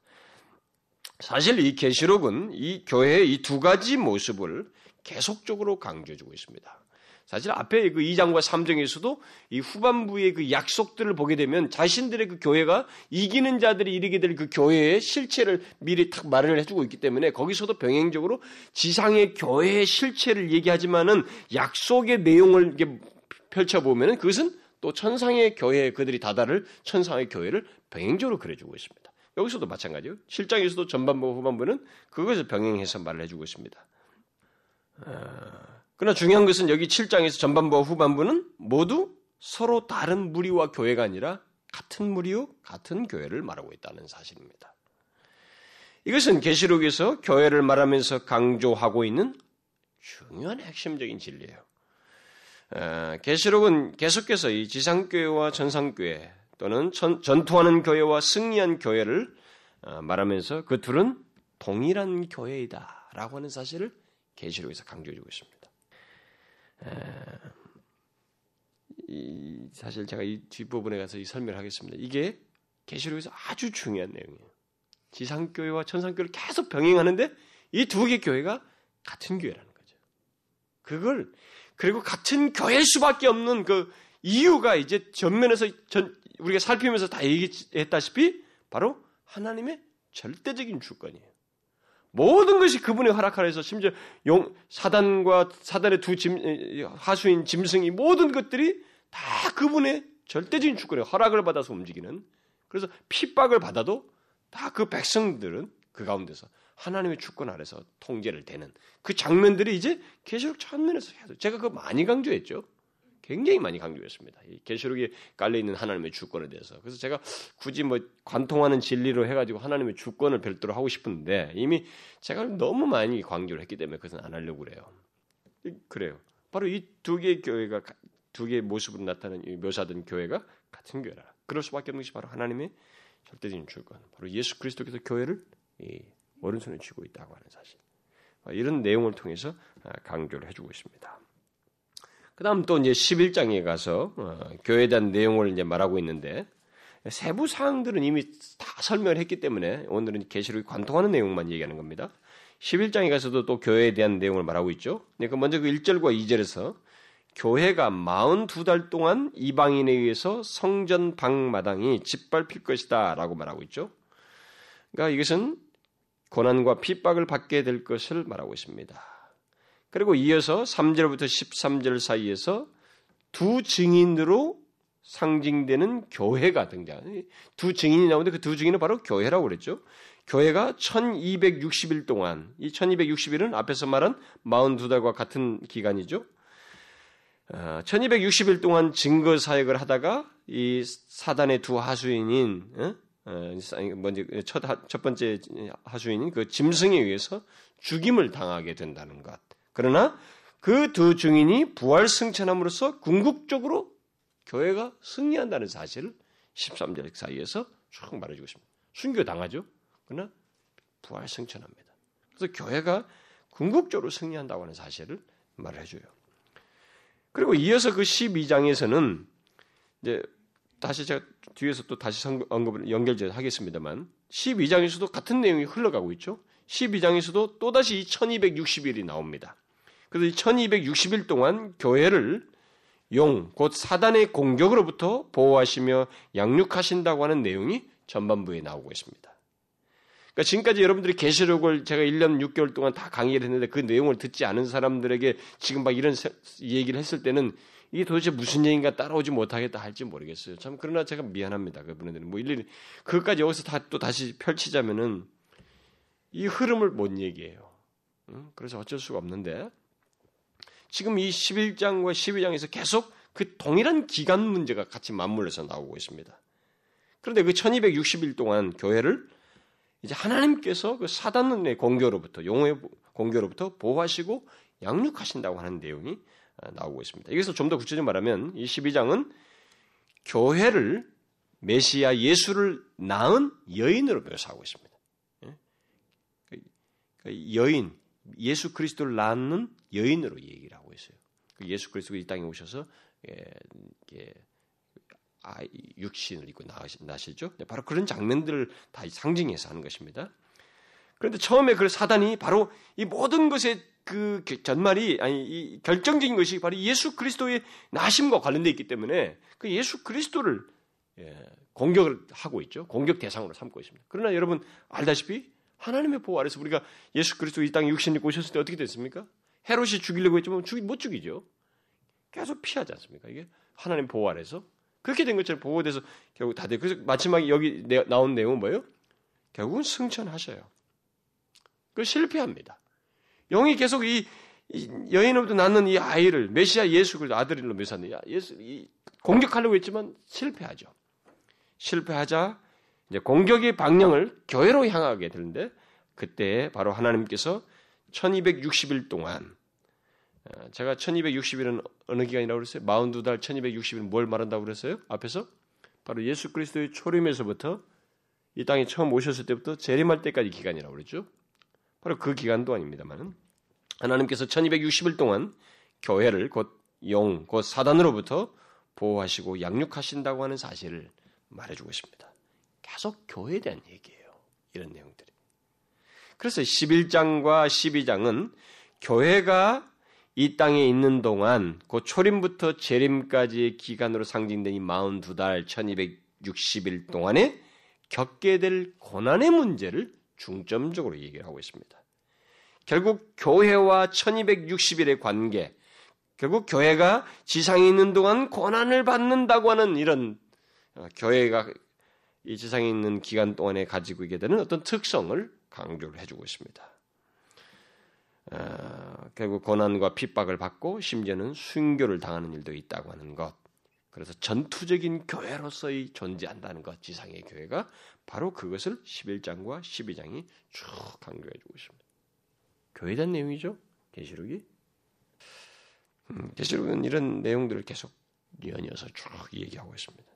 사실 이 계시록은 이 교회의 이 두 가지 모습을 계속적으로 강조해주고 있습니다. 사실 앞에 그 2장과 3장에서도 이 후반부의 그 약속들을 보게 되면 자신들의 그 교회가 이기는 자들이 이르게 될 그 교회의 실체를 미리 탁 말을 해주고 있기 때문에 거기서도 병행적으로 지상의 교회의 실체를 얘기하지만은 약속의 내용을 펼쳐보면은 그것은 또 천상의 교회 그들이 다다를 천상의 교회를 병행적으로 그려주고 있습니다. 여기서도 마찬가지요. 실장에서도 전반부 후반부는 그것을 병행해서 말을 해주고 있습니다. 아, 그러나 중요한 것은 여기 7장에서 전반부와 후반부는 모두 서로 다른 무리와 교회가 아니라 같은 무리요 같은 교회를 말하고 있다는 사실입니다. 이것은 계시록에서 교회를 말하면서 강조하고 있는 중요한 핵심적인 진리예요. 계시록은 계속해서 이 지상교회와 전상교회 또는 전, 전투하는 교회와 승리한 교회를 어, 말하면서 그 둘은 동일한 교회이다라고 하는 사실을 계시록에서 강조해주고 있습니다. 이, 사실 제가 이 뒷부분에 가서 이 설명을 하겠습니다. 이게 계시록에서 아주 중요한 내용이에요. 지상교회와 천상교회를 계속 병행하는데 이 두 개 교회가 같은 교회라는 거죠. 그걸 그리고 같은 교회일 수밖에 없는 그 이유가 이제 전면에서 전, 우리가 살피면서 다 얘기했다시피 바로 하나님의 절대적인 주권이에요. 모든 것이 그분의 허락 하에서 심지어 용, 사단과 사단의 두 짐, 하수인 짐승이 모든 것들이 다 그분의 절대적인 주권에 허락을 받아서 움직이는 그래서 핍박을 받아도 다 그 백성들은 그 가운데서 하나님의 주권 아래서 통제를 대는 그 장면들이 이제 계시록 전면에서 해도 제가 그거 많이 강조했죠. 굉장히 많이 강조했습니다. 이 계시록에 깔려 있는 하나님의 주권에 대해서. 그래서 제가 굳이 뭐 관통하는 진리로 해가지고 하나님의 주권을 별도로 하고 싶은데 이미 제가 너무 많이 강조를 했기 때문에 그것은 안 하려고 그래요. 그래요. 바로 이 두 개의 교회가 두 개의 모습으로 나타나는 묘사된 교회가 같은 교회라. 그럴 수밖에 없는 것이 바로 하나님의 절대적인 주권. 바로 예수 그리스도께서 교회를 오른손에 쥐고 있다고 하는 사실. 이런 내용을 통해서 강조를 해주고 있습니다. 그 다음 또 이제 11장에 가서 어, 교회에 대한 내용을 이제 말하고 있는데 세부 사항들은 이미 다 설명을 했기 때문에 오늘은 계시록이 관통하는 내용만 얘기하는 겁니다. 11장에 가서도 또 교회에 대한 내용을 말하고 있죠. 네, 그 먼저 그 1절과 2절에서 교회가 42달 동안 이방인에 의해서 성전 방마당이 짓밟힐 것이다 라고 말하고 있죠. 그러니까 이것은 고난과 핍박을 받게 될 것을 말하고 있습니다. 그리고 이어서 3절부터 13절 사이에서 두 증인으로 상징되는 교회가 등장. 두 증인이 나오는데 그 두 증인은 바로 교회라고 그랬죠. 교회가 1260일 동안, 이 1260일은 앞에서 말한 42달과 같은 기간이죠. 1260일 어, 동안 증거 사역을 하다가 이 사단의 두 하수인인 어? 어, 먼저 첫, 첫 번째 하수인인 그 짐승에 의해서 죽임을 당하게 된다는 것. 그러나 그 두 증인이 부활 승천함으로써 궁극적으로 교회가 승리한다는 사실을 13절 사이에서 쭉 말해주고 있습니다. 순교 당하죠. 그러나 부활 승천합니다. 그래서 교회가 궁극적으로 승리한다고 하는 사실을 말해줘요. 그리고 이어서 그 12장에서는 이제 다시 제가 뒤에서 또 다시 언급을 연결 하겠습니다만 12장에서도 같은 내용이 흘러가고 있죠. 12장에서도 또다시 1260일이 나옵니다. 그래서 이 1260일 동안 교회를 용, 곧 사단의 공격으로부터 보호하시며 양육하신다고 하는 내용이 전반부에 나오고 있습니다. 그러니까 지금까지 여러분들이 계시록을 제가 1년 6개월 동안 다 강의를 했는데 그 내용을 듣지 않은 사람들에게 지금 막 이런 얘기를 했을 때는 이게 도대체 무슨 얘기인가 따라오지 못하겠다 할지 모르겠어요. 참 그러나 제가 미안합니다. 그분들은 뭐 일일이 그것까지 여기서 다 또 다시 펼치자면은 이 흐름을 못 얘기해요. 그래서 어쩔 수가 없는데 지금 이 11장과 12장에서 계속 그 동일한 기간 문제가 같이 맞물려서 나오고 있습니다. 그런데 그 1260일 동안 교회를 이제 하나님께서 그 사단의 공격로부터 용의 공격로부터 보호하시고 양육하신다고 하는 내용이 어, 나오고 있습니다. 여기서 좀 더 구체적으로 말하면 이 12장은 교회를 메시아 예수를 낳은 여인으로 묘사하고 있습니다. 예? 그 여인, 예수 그리스도를 낳는 여인으로 얘기를 하고 있어요. 그 예수 그리스도가 이 땅에 오셔서 예, 아, 육신을 입고 나시죠. 네, 바로 그런 장면들을 다 상징해서 하는 것입니다. 그런데 처음에 그 사단이 바로 이 모든 것의 그 전말이 아니 이 결정적인 것이 바로 예수 그리스도의 나심과 관련되어 있기 때문에 그 예수 그리스도를 예, 공격을 하고 있죠. 공격 대상으로 삼고 있습니다. 그러나 여러분 알다시피 하나님의 보호 아래서 우리가 예수 그리스도 이 땅에 육신 입고 오셨을 때 어떻게 됐습니까? 헤롯이 죽이려고 했지만 죽이 못 죽이죠. 계속 피하지 않습니까? 이게 하나님 보호 아래서 그렇게 된 것처럼 보호돼서 결국 다들 그래서 마지막에 여기 나온 내용은 뭐예요? 결국은 승천하셔요. 그 실패합니다. 영이 계속 이, 이 여인으로부터 낳는 이 아이를 메시아 예수 그 아들로 묘사하는 예수 이, 공격하려고 했지만 실패하죠. 실패하자 이제 공격의 방향을 교회로 향하게 되는데 그때 바로 하나님께서 1260일 동안 어, 제가 1260일은 어느 기간이라고 그랬어요? 42달 1260일은 뭘 말한다고 그랬어요? 앞에서 바로 예수 그리스도의 초림에서부터 이 땅에 처음 오셨을 때부터 재림할 때까지 기간이라고 그랬죠. 바로 그 기간 동안입니다만 하나님께서 1260일 동안 교회를 곧 용, 곧 사단으로부터 보호하시고 양육하신다고 하는 사실을 말해주고 있습니다. 계속 교회에 대한 얘기예요. 이런 내용들이. 그래서 11장과 12장은 교회가 이 땅에 있는 동안 그 초림부터 재림까지의 기간으로 상징된 이 42달 1260일 동안에 겪게 될 고난의 문제를 중점적으로 얘기를 하고 있습니다. 결국 교회와 1260일의 관계, 결국 교회가 지상에 있는 동안 고난을 받는다고 하는 이런 어, 교회가 이 지상에 있는 기간 동안에 가지고 있게 되는 어떤 특성을 강조를 해주고 있습니다. 어, 결국 고난과 핍박을 받고 심지어는 순교를 당하는 일도 있다고 하는 것. 그래서 전투적인 교회로서의 존재한다는 것, 지상의 교회가 바로 그것을 11장과 12장이 쭉 강조해 주고 있습니다. 교회에 대한 내용이죠. 계시록이. 음, 계시록은 이런 내용들을 계속 연이어서 쭉 얘기하고 있습니다.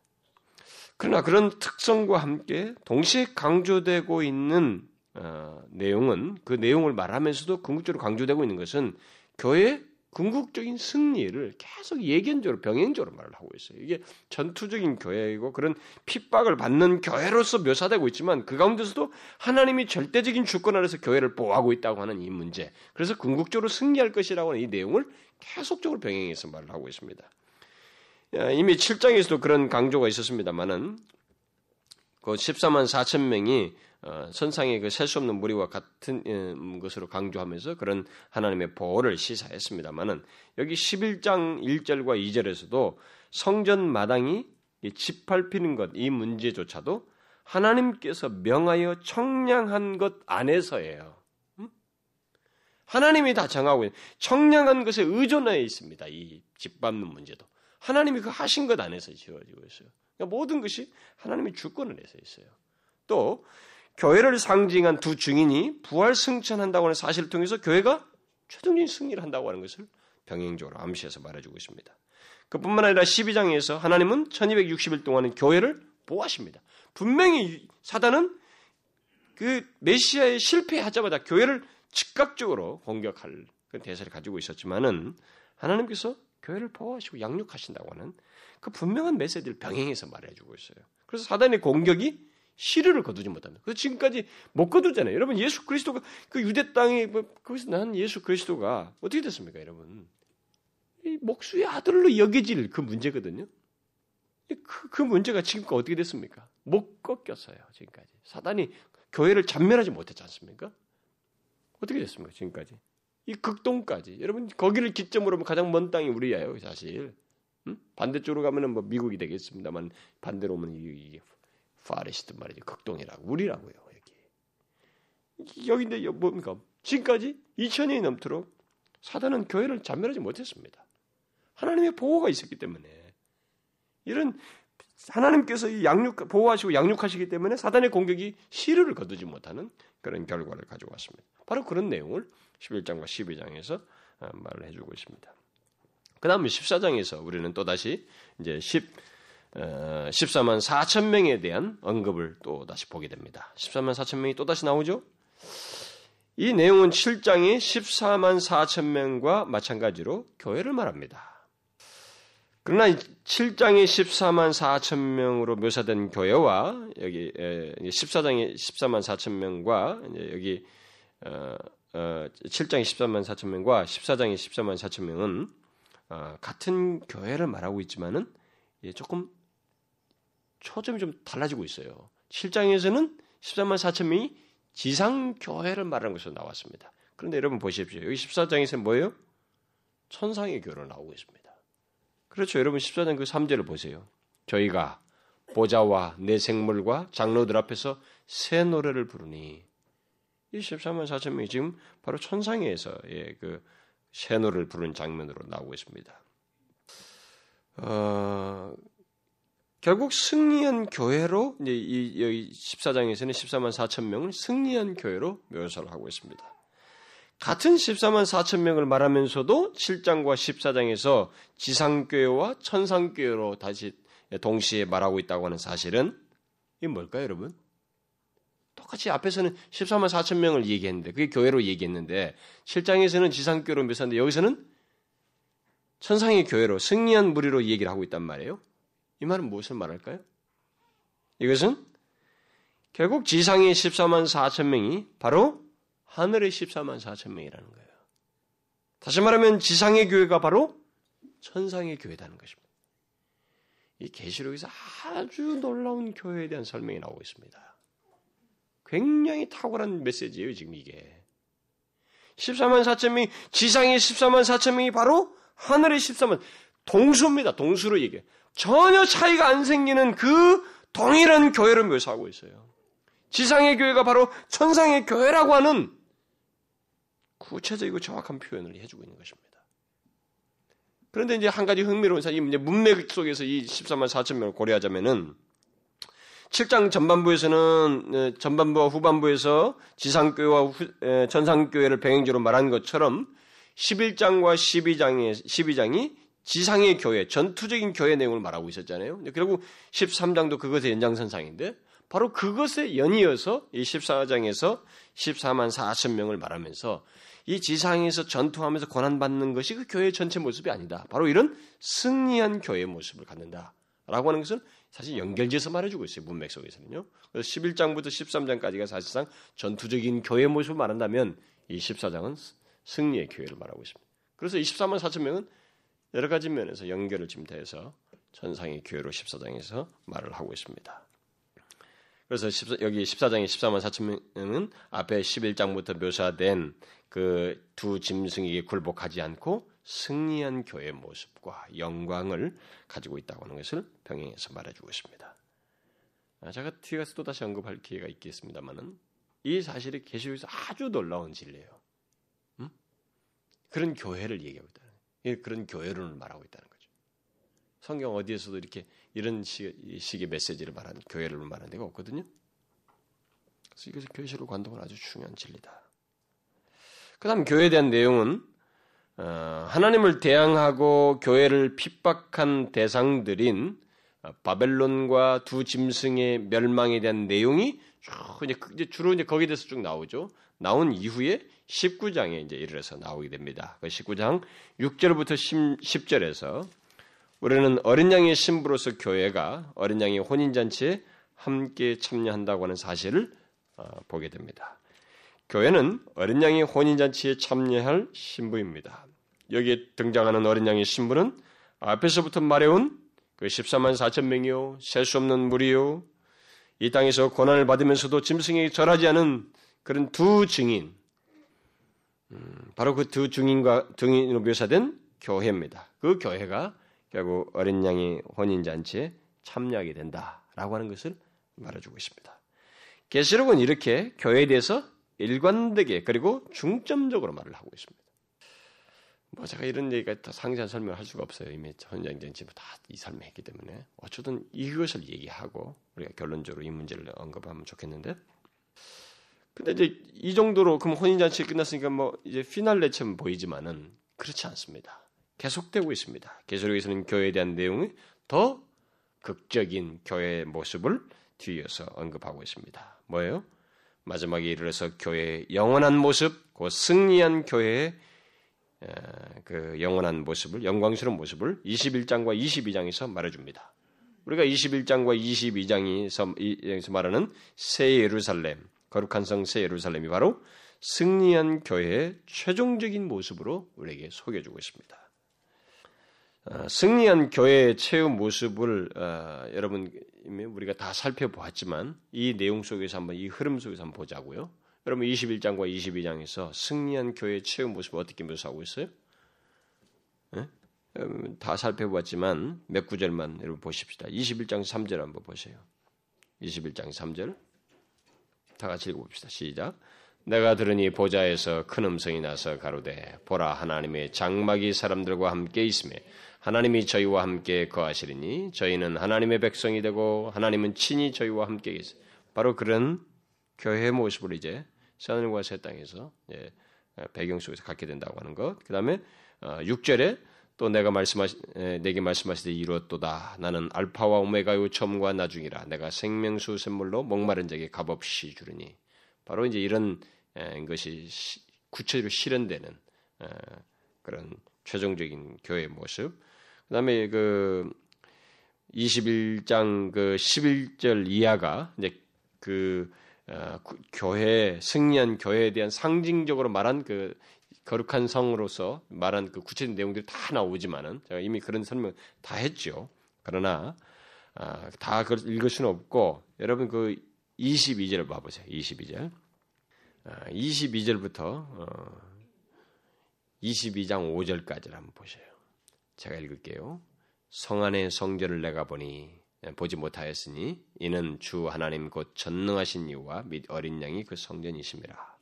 그러나 그런 특성과 함께 동시에 강조되고 있는 어, 내용은 그 내용을 말하면서도 궁극적으로 강조되고 있는 것은 교회의 궁극적인 승리를 계속 예견적으로 병행적으로 말을 하고 있어요. 이게 전투적인 교회이고 그런 핍박을 받는 교회로서 묘사되고 있지만 그 가운데서도 하나님이 절대적인 주권 아래서 교회를 보호하고 있다고 하는 이 문제. 그래서 궁극적으로 승리할 것이라고 하는 이 내용을 계속적으로 병행해서 말을 하고 있습니다. 이미 7장에서도 그런 강조가 있었습니다만은 그 14만 4천 명이 어, 선상의 그 셀 수 없는 무리와 같은 음, 것으로 강조하면서 그런 하나님의 보호를 시사했습니다만은 여기 11장 1절과 2절에서도 성전 마당이 짓밟히는 것 이 문제조차도 하나님께서 명하여 청량한 것 안에서예요. 음? 하나님이 다 정하고 청량한 것에 의존해 있습니다. 이 짓밟는 문제도 하나님이 그 하신 것 안에서 지어지고 있어요. 그러니까 모든 것이 하나님의 주권을 내서 있어요. 또 교회를 상징한 두 증인이 부활 승천한다고 하는 사실을 통해서 교회가 최종적인 승리를 한다고 하는 것을 병행적으로 암시해서 말해주고 있습니다. 그뿐만 아니라 12장에서 하나님은 1260일 동안은 교회를 보호하십니다. 분명히 사단은 그 메시아의 실패하자마자 교회를 즉각적으로 공격할 그 대사를 가지고 있었지만은 하나님께서 교회를 보호하시고 양육하신다고 하는 그 분명한 메시지를 병행해서 말해주고 있어요. 그래서 사단의 공격이 시르를 거두지 못합니다. 그래서 지금까지 못 거두잖아요. 여러분 예수 그리스도가 그 유대 땅에 뭐, 거기서 난 예수 그리스도가 어떻게 됐습니까, 여러분? 이 목수의 아들로 여겨질 그 문제거든요. 그, 그 문제가 지금까지 어떻게 됐습니까? 못 꺾였어요, 지금까지. 사단이 교회를 잔멸하지 못했지 않습니까? 어떻게 됐습니까? 지금까지. 이 극동까지. 여러분, 거기를 기점으로 하면 가장 먼 땅이 우리예요, 사실. 응? 반대쪽으로 가면은 뭐 미국이 되겠습니다만, 반대로 오면 이게 파레시트 말이죠. 극동이라고. 우리라고요, 여기. 여기인데, 뭡니까? 지금까지 2000년이 넘도록 사단은 교회를 잔멸하지 못했습니다. 하나님의 보호가 있었기 때문에. 이런 하나님께서 양육 보호하시고 양육하시기 때문에 사단의 공격이 시류를 거두지 못하는 그런 결과를 가져왔습니다. 바로 그런 내용을 11장과 12장에서 어, 말을 해주고 있습니다. 그 다음에 14장에서 우리는 또다시 이제 10, 어, 14만 4천 명에 대한 언급을 또 다시 보게 됩니다. 14만 4천 명이 또 다시 나오죠? 이 내용은 7장의 14만 4천 명과 마찬가지로 교회를 말합니다. 그러나 7장의 14만 4천 명으로 묘사된 교회와 여기 14장의 14만 4천 명과 여기 7장의 14만 4천 명과 14장의 14만 4천 명은 어, 같은 교회를 말하고 있지만은 조금 초점이 좀 달라지고 있어요. 7장에서는 14만 4천 명이 지상 교회를 말하는 것으로 나왔습니다. 그런데 여러분 보십시오. 여기 14장에서 뭐예요? 천상의 교회로 나오고 있습니다. 그렇죠. 여러분 14장 그 3절을 보세요. 저희가 보좌와 내 생물과 장로들 앞에서 새 노래를 부르니 이 14만 4천 명이 지금 바로 천상에서의 그새 노래를 부르는 장면으로 나오고 있습니다. 어, 결국 승리한 교회로 이제 이 여기 14장에서는 14만 4천 명을 승리한 교회로 묘사를 하고 있습니다. 같은 14만 4천 명을 말하면서도 7장과 14장에서 지상교회와 천상교회로 다시 동시에 말하고 있다고 하는 사실은 이게 뭘까요, 여러분? 똑같이 앞에서는 14만 4천 명을 얘기했는데 그게 교회로 얘기했는데 7장에서는 지상교회로 묘사했는데 여기서는 천상의 교회로 승리한 무리로 얘기를 하고 있단 말이에요. 이 말은 무엇을 말할까요? 이것은 결국 지상의 14만 4천 명이 바로 하늘의 14만 4천 명이라는 거예요. 다시 말하면 지상의 교회가 바로 천상의 교회라는 것입니다. 이 계시록에서 아주 놀라운 교회에 대한 설명이 나오고 있습니다. 굉장히 탁월한 메시지예요, 지금 이게. 14만 4천 명이 지상의 14만 4천 명이 바로 하늘의 14만 동수입니다. 동수로 얘기해. 전혀 차이가 안 생기는 그 동일한 교회를 묘사하고 있어요. 지상의 교회가 바로 천상의 교회라고 하는 구체적이고 정확한 표현을 해주고 있는 것입니다. 그런데 이제 한 가지 흥미로운 사실, 이제 문맥 속에서 이 14만 4천 명을 고려하자면은 7장 전반부에서는 전반부와 후반부에서 지상교회와 전상교회를 병행적으로 말한 것처럼 11장과 12장의 12장이 지상의 교회, 전투적인 교회 내용을 말하고 있었잖아요. 결국 13장도 그것의 연장선상인데 바로 그것에 연이어서 이 14장에서 14만 4천 명을 말하면서 이 지상에서 전투하면서 고난받는 것이 그 교회 전체 모습이 아니다. 바로 이런 승리한 교회의 모습을 갖는다. 라고 하는 것은 사실 연결지어서 말해주고 있어요. 문맥 속에서는요. 그래서 11장부터 13장까지가 사실상 전투적인 교회 모습을 말한다면 이 14장은 승리의 교회를 말하고 있습니다. 그래서 24만 4천 명은 여러 가지 면에서 연결을 짐대해서 전상의 교회로 14장에서 말을 하고 있습니다. 그래서 14, 여기 14장의 14만 4천 명은 앞에 11장부터 묘사된 그 두 짐승에게 굴복하지 않고 승리한 교회의 모습과 영광을 가지고 있다고 하는 것을 병행해서 말해주고 있습니다. 아, 제가 뒤에 가서 또 다시 언급할 기회가 있겠습니다만은 이 사실이 계시록에서 아주 놀라운 진리예요. 음? 그런 교회를 얘기하고 거예요. 그런 교회론을 말하고 있다는 거죠. 성경 어디에서도 이렇게 이런 식의 메시지를 말하는 교회를 말하는 데가 없거든요. 그래서 이것이 교회시로 관동은 아주 중요한 진리다. 그 다음 교회에 대한 내용은 어, 하나님을 대항하고 교회를 핍박한 대상들인 어, 바벨론과 두 짐승의 멸망에 대한 내용이 이제 주로 이제 거기에 대해서 쭉 나오죠. 나온 이후에 19장에 이제 이르러서 나오게 됩니다. 그 19장 6절부터 10, 절에서 우리는 어린 양의 신부로서 교회가 어린 양의 혼인 잔치에 함께 참여한다고 하는 사실을 어, 보게 됩니다. 교회는 어린 양의 혼인잔치에 참여할 신부입니다. 여기에 등장하는 어린 양의 신부는 앞에서부터 말해온 그 14만 4천 명이요, 셀 수 없는 무리요, 이 땅에서 고난을 받으면서도 짐승에게 절하지 않은 그런 두 증인, 음, 바로 그두 증인과 증인으로 묘사된 교회입니다. 그 교회가 결국 어린 양의 혼인 잔치에 참여하게 된다라고 하는 것을 말해주고 있습니다. 계시록은 이렇게 교회에 대해서 일관되게 그리고 중점적으로 말을 하고 있습니다. 뭐 제가 이런 얘기가 더 상세한 설명을 할 수가 없어요. 이미 헌장전지 다이 설명했기 때문에 어쨌든 이것을 얘기하고 우리가 결론적으로 이 문제를 언급하면 좋겠는데. 근데 이제 이 정도로 그럼 혼인잔치 끝났으니까 뭐 이제 피날레처럼 보이지만은 그렇지 않습니다. 계속되고 있습니다. 계속에서는 교회에 대한 내용이 더 극적인 교회의 모습을 뒤이어서 언급하고 있습니다. 뭐예요? 마지막에 이르러서 교회의 영원한 모습, 그 승리한 교회의 그 영원한 모습을 영광스러운 모습을 21장과 22장에서 말해줍니다. 우리가 21장과 22장에서 말하는 새 예루살렘, 거룩한 성새 예루살렘이 바로 승리한 교회의 최종적인 모습으로 우리에게 소개해주고 있습니다. 어, 승리한 교회의 체험 모습을 어, 여러분 우리가 다 살펴보았지만 이 내용 속에서 한번 이 흐름 속에서 한번 보자고요. 여러분 21장과 22장에서 승리한 교회의 체험 모습을 어떻게 묘사하고 있어요? 네? 다 살펴봤지만 몇 구절만 여러분 보십시다. 21장 3절 한번 보세요. 21장 3절 다 같이 읽어봅시다. 시작. 내가 들으니 보좌에서 큰 음성이 나서 가로되 보라 하나님의 장막이 사람들과 함께 있으며 하나님이 저희와 함께 거하시리니 저희는 하나님의 백성이 되고 하나님은 친히 저희와 함께 계세. 바로 그런 교회의 모습을 이제 하늘과 새 땅에서 예, 배경 속에서 갖게 된다고 하는 것. 그 다음에 6절에 어, 또 내가 말씀하시, 내게 말씀하시되 이루었도다. 나는 알파와 오메가요 처음과 나중이라. 내가 생명수 샘물로 목마른 자에게 값없이 주르니. 바로 이제 이런 것이 구체적으로 실현되는 그런 최종적인 교회의 모습. 그다음에 그 21장 그 11절 이하가 이제 그 어, 교회 승리한 교회에 대한 상징적으로 말한 그 거룩한 성으로서 말한 그 구체적인 내용들이 다 나오지만은 제가 이미 그런 설명 다 했죠. 그러나 아, 다 읽을 수는 없고 여러분 그 22절을 봐보세요. 22절. 아, 22절부터 어, 22장 5절까지를 한번 보세요. 제가 읽을게요. 성 안의 성전을 내가 보니 보지 못하였으니 이는 주 하나님 곧 전능하신 이와 및 어린 양이 그 성전이심이라.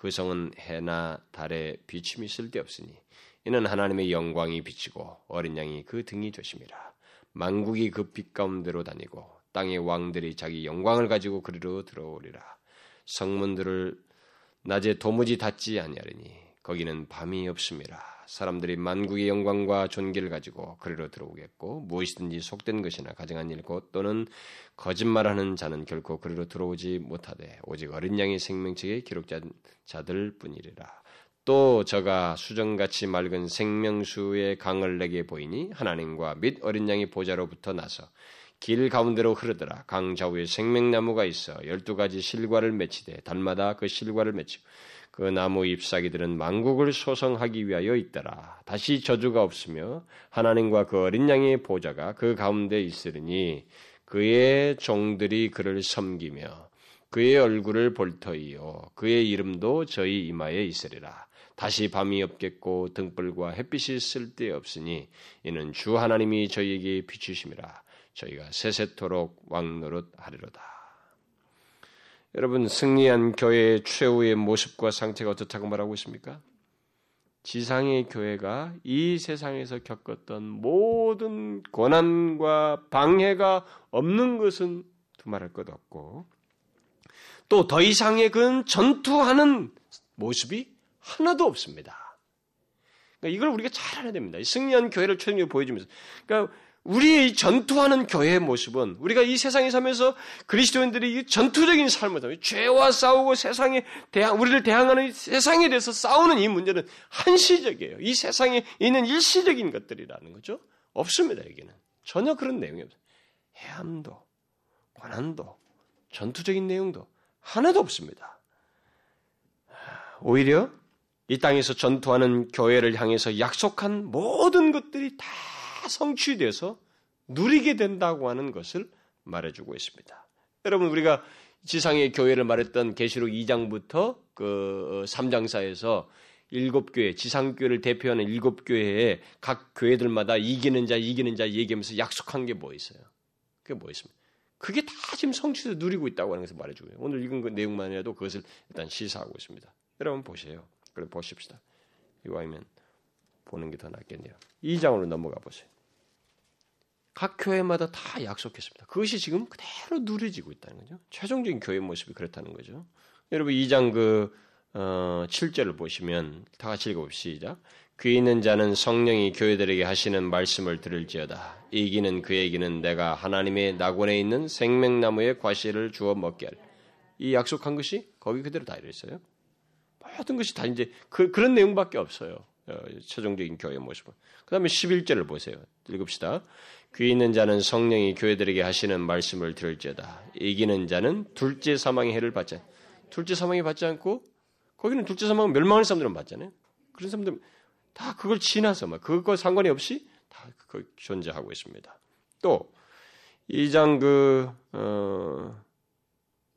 그 성은 해나 달에 비침이 쓸데없으니 이는 하나님의 영광이 비치고 어린 양이 그 등이 되심이라. 만국이 그 빛 가운데로 다니고 땅의 왕들이 자기 영광을 가지고 그리로 들어오리라. 성문들을 낮에 도무지 닫지 아니하리니 거기는 밤이 없음이라. 사람들이 만국의 영광과 존귀를 가지고 그리로 들어오겠고 무엇이든지 속된 것이나 가정한 일고 또는 거짓말하는 자는 결코 그리로 들어오지 못하되 오직 어린 양의 생명책의 기록자들 뿐이리라. 또 저가 수정같이 맑은 생명수의 강을 내게 보이니 하나님과 및 어린 양의 보좌로부터 나서 길 가운데로 흐르더라. 강 좌우에 생명나무가 있어 열두 가지 실과를 맺히되 달마다 그 실과를 맺히고 그 나무 잎사귀들은 만국을 소성하기 위하여 있더라. 다시 저주가 없으며 하나님과 그 어린 양의 보좌가 그 가운데 있으리니 그의 종들이 그를 섬기며 그의 얼굴을 볼 터이요 그의 이름도 저희 이마에 있으리라. 다시 밤이 없겠고 등불과 햇빛이 쓸데 없으니 이는 주 하나님이 저희에게 비추심이라. 저희가 세세토록 왕노릇 하리로다. 여러분 승리한 교회의 최후의 모습과 상태가 어떻다고 말하고 있습니까? 지상의 교회가 이 세상에서 겪었던 모든 고난과 방해가 없는 것은 두말할 것 없고 또 더 이상의 그 전투하는 모습이 하나도 없습니다. 그러니까 이걸 우리가 잘 알아야 됩니다. 승리한 교회를 최종적으로 보여주면서 그러니까 우리의 전투하는 교회의 모습은 우리가 이 세상에 살면서 그리스도인들이 이 전투적인 삶을 죄와 싸우고 세상에 대항 우리를 대항하는 세상에 대해서 싸우는 이 문제는 한시적이에요. 이 세상에 있는 일시적인 것들이라는 거죠. 없습니다. 여기는 전혀 그런 내용이 없어요. 해함도 고난도 전투적인 내용도 하나도 없습니다. 오히려 이 땅에서 전투하는 교회를 향해서 약속한 모든 것들이 다 성취돼서 누리게 된다고 하는 것을 말해주고 있습니다. 여러분 우리가 지상의 교회를 말했던 계시록 2장부터 그 3장사에서 일곱 교회, 지상교회를 대표하는 일곱 교회에 각 교회들마다 이기는 자, 이기는 자 얘기하면서 약속한 게 뭐 있어요? 그게 뭐 있습니까? 그게 다 지금 성취도 누리고 있다고 하는 것을 말해주고요. 오늘 읽은 그 내용만이라도 그것을 일단 시사하고 있습니다. 여러분 보세요. 그래 보십시다. 이거 아니면 보는 게 더 낫겠네요. 2장으로 넘어가 보세요. 각 교회마다 다 약속했습니다. 그것이 지금 그대로 누려지고 있다는 거죠. 최종적인 교회 모습이 그렇다는 거죠. 여러분 2장 그 어, 7절을 보시면 다 같이 읽어봅시다. 귀 있는 자는 성령이 교회들에게 하시는 말씀을 들을지어다. 이기는 그에게는 내가 하나님의 낙원에 있는 생명나무의 과실을 주어 먹게 할. 이 약속한 것이 거기 그대로 다 이랬어요. 모든 것이 다 이제 그, 그런 내용밖에 없어요. 어, 최종적인 교회 모습은. 그 다음에 11절을 보세요. 읽읍시다. 귀 있는 자는 성령이 교회들에게 하시는 말씀을 들을지어다. 이기는 자는 둘째 사망의 해를 받지 둘째 사망이 받지 않고 거기는 둘째 사망은 멸망하는 사람들은 받잖아요. 그런 사람들 다 그걸 지나서 막 그거 상관이 없이 다 그 존재하고 있습니다. 또 2장 그 어,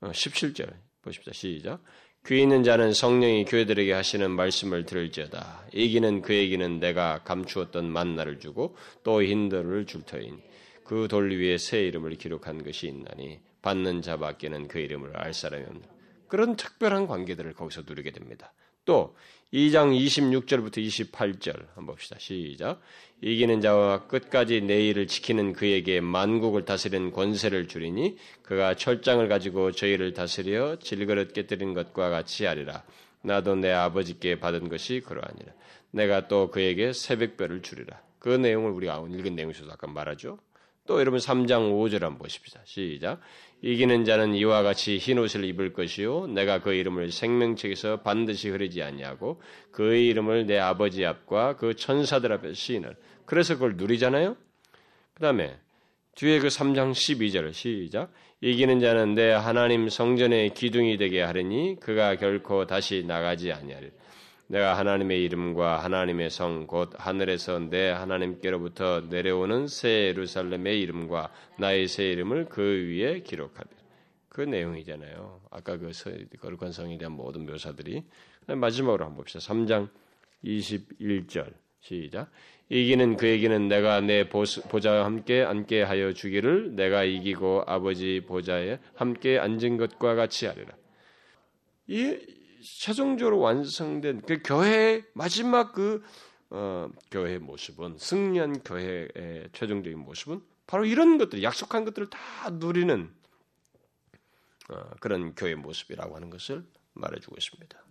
17절 어, 보십시다. 시작. 귀 있는 자는 성령이 교회들에게 하시는 말씀을 들을지어다. 이기는 그에게는 내가 감추었던 만나를 주고 또 힌더를 줄 터인 그 돌 위에 새 이름을 기록한 것이 있나니 받는 자밖에는 그 이름을 알 사람이 없는 그런 특별한 관계들을 거기서 누리게 됩니다. 또 2장 26절부터 28절 한번 봅시다. 시작. 이기는 자와 끝까지 내 일을 지키는 그에게 만국을 다스리는 권세를 주리니 그가 철장을 가지고 저희를 다스려 질그릇 깨뜨린 것과 같이 하리라. 나도 내 아버지께 받은 것이 그러하니라. 내가 또 그에게 새벽별을 주리라. 그 내용을 우리가 읽은 내용에서도 아까 말하죠. 또 여러분 3장 5절 한번 보십시다. 시작. 이기는 자는 이와 같이 흰 옷을 입을 것이요 내가 그 이름을 생명책에서 반드시 흐르지 아니하고 그의 이름을 내 아버지 앞과 그 천사들 앞에 시인을 그래서 그걸 누리잖아요. 그다음에 뒤에 그 3장 12절 시작. 이기는 자는 내 하나님 성전의 기둥이 되게 하리니 그가 결코 다시 나가지 아니하리 내가 하나님의 이름과 하나님의 성 곧 하늘에서 내 하나님께로부터 내려오는 새 예루살렘의 이름과 나의 새 이름을 그 위에 기록하리라. 그 내용이잖아요. 아까 그 거룩한 성에 대한 모든 묘사들이 마지막으로 한번 봅시다. 3장 21절 시작. 이기는 그에게는 내가 내 보좌와 함께 앉게 하여 주기를 내가 이기고 아버지 보좌에 함께 앉은 것과 같이 하리라. 이 최종적으로 완성된 그 교회의 마지막 그 어, 교회의 모습은 승리한 교회의 최종적인 모습은 바로 이런 것들, 약속한 것들을 다 누리는 어, 그런 교회 모습이라고 하는 것을 말해주고 있습니다.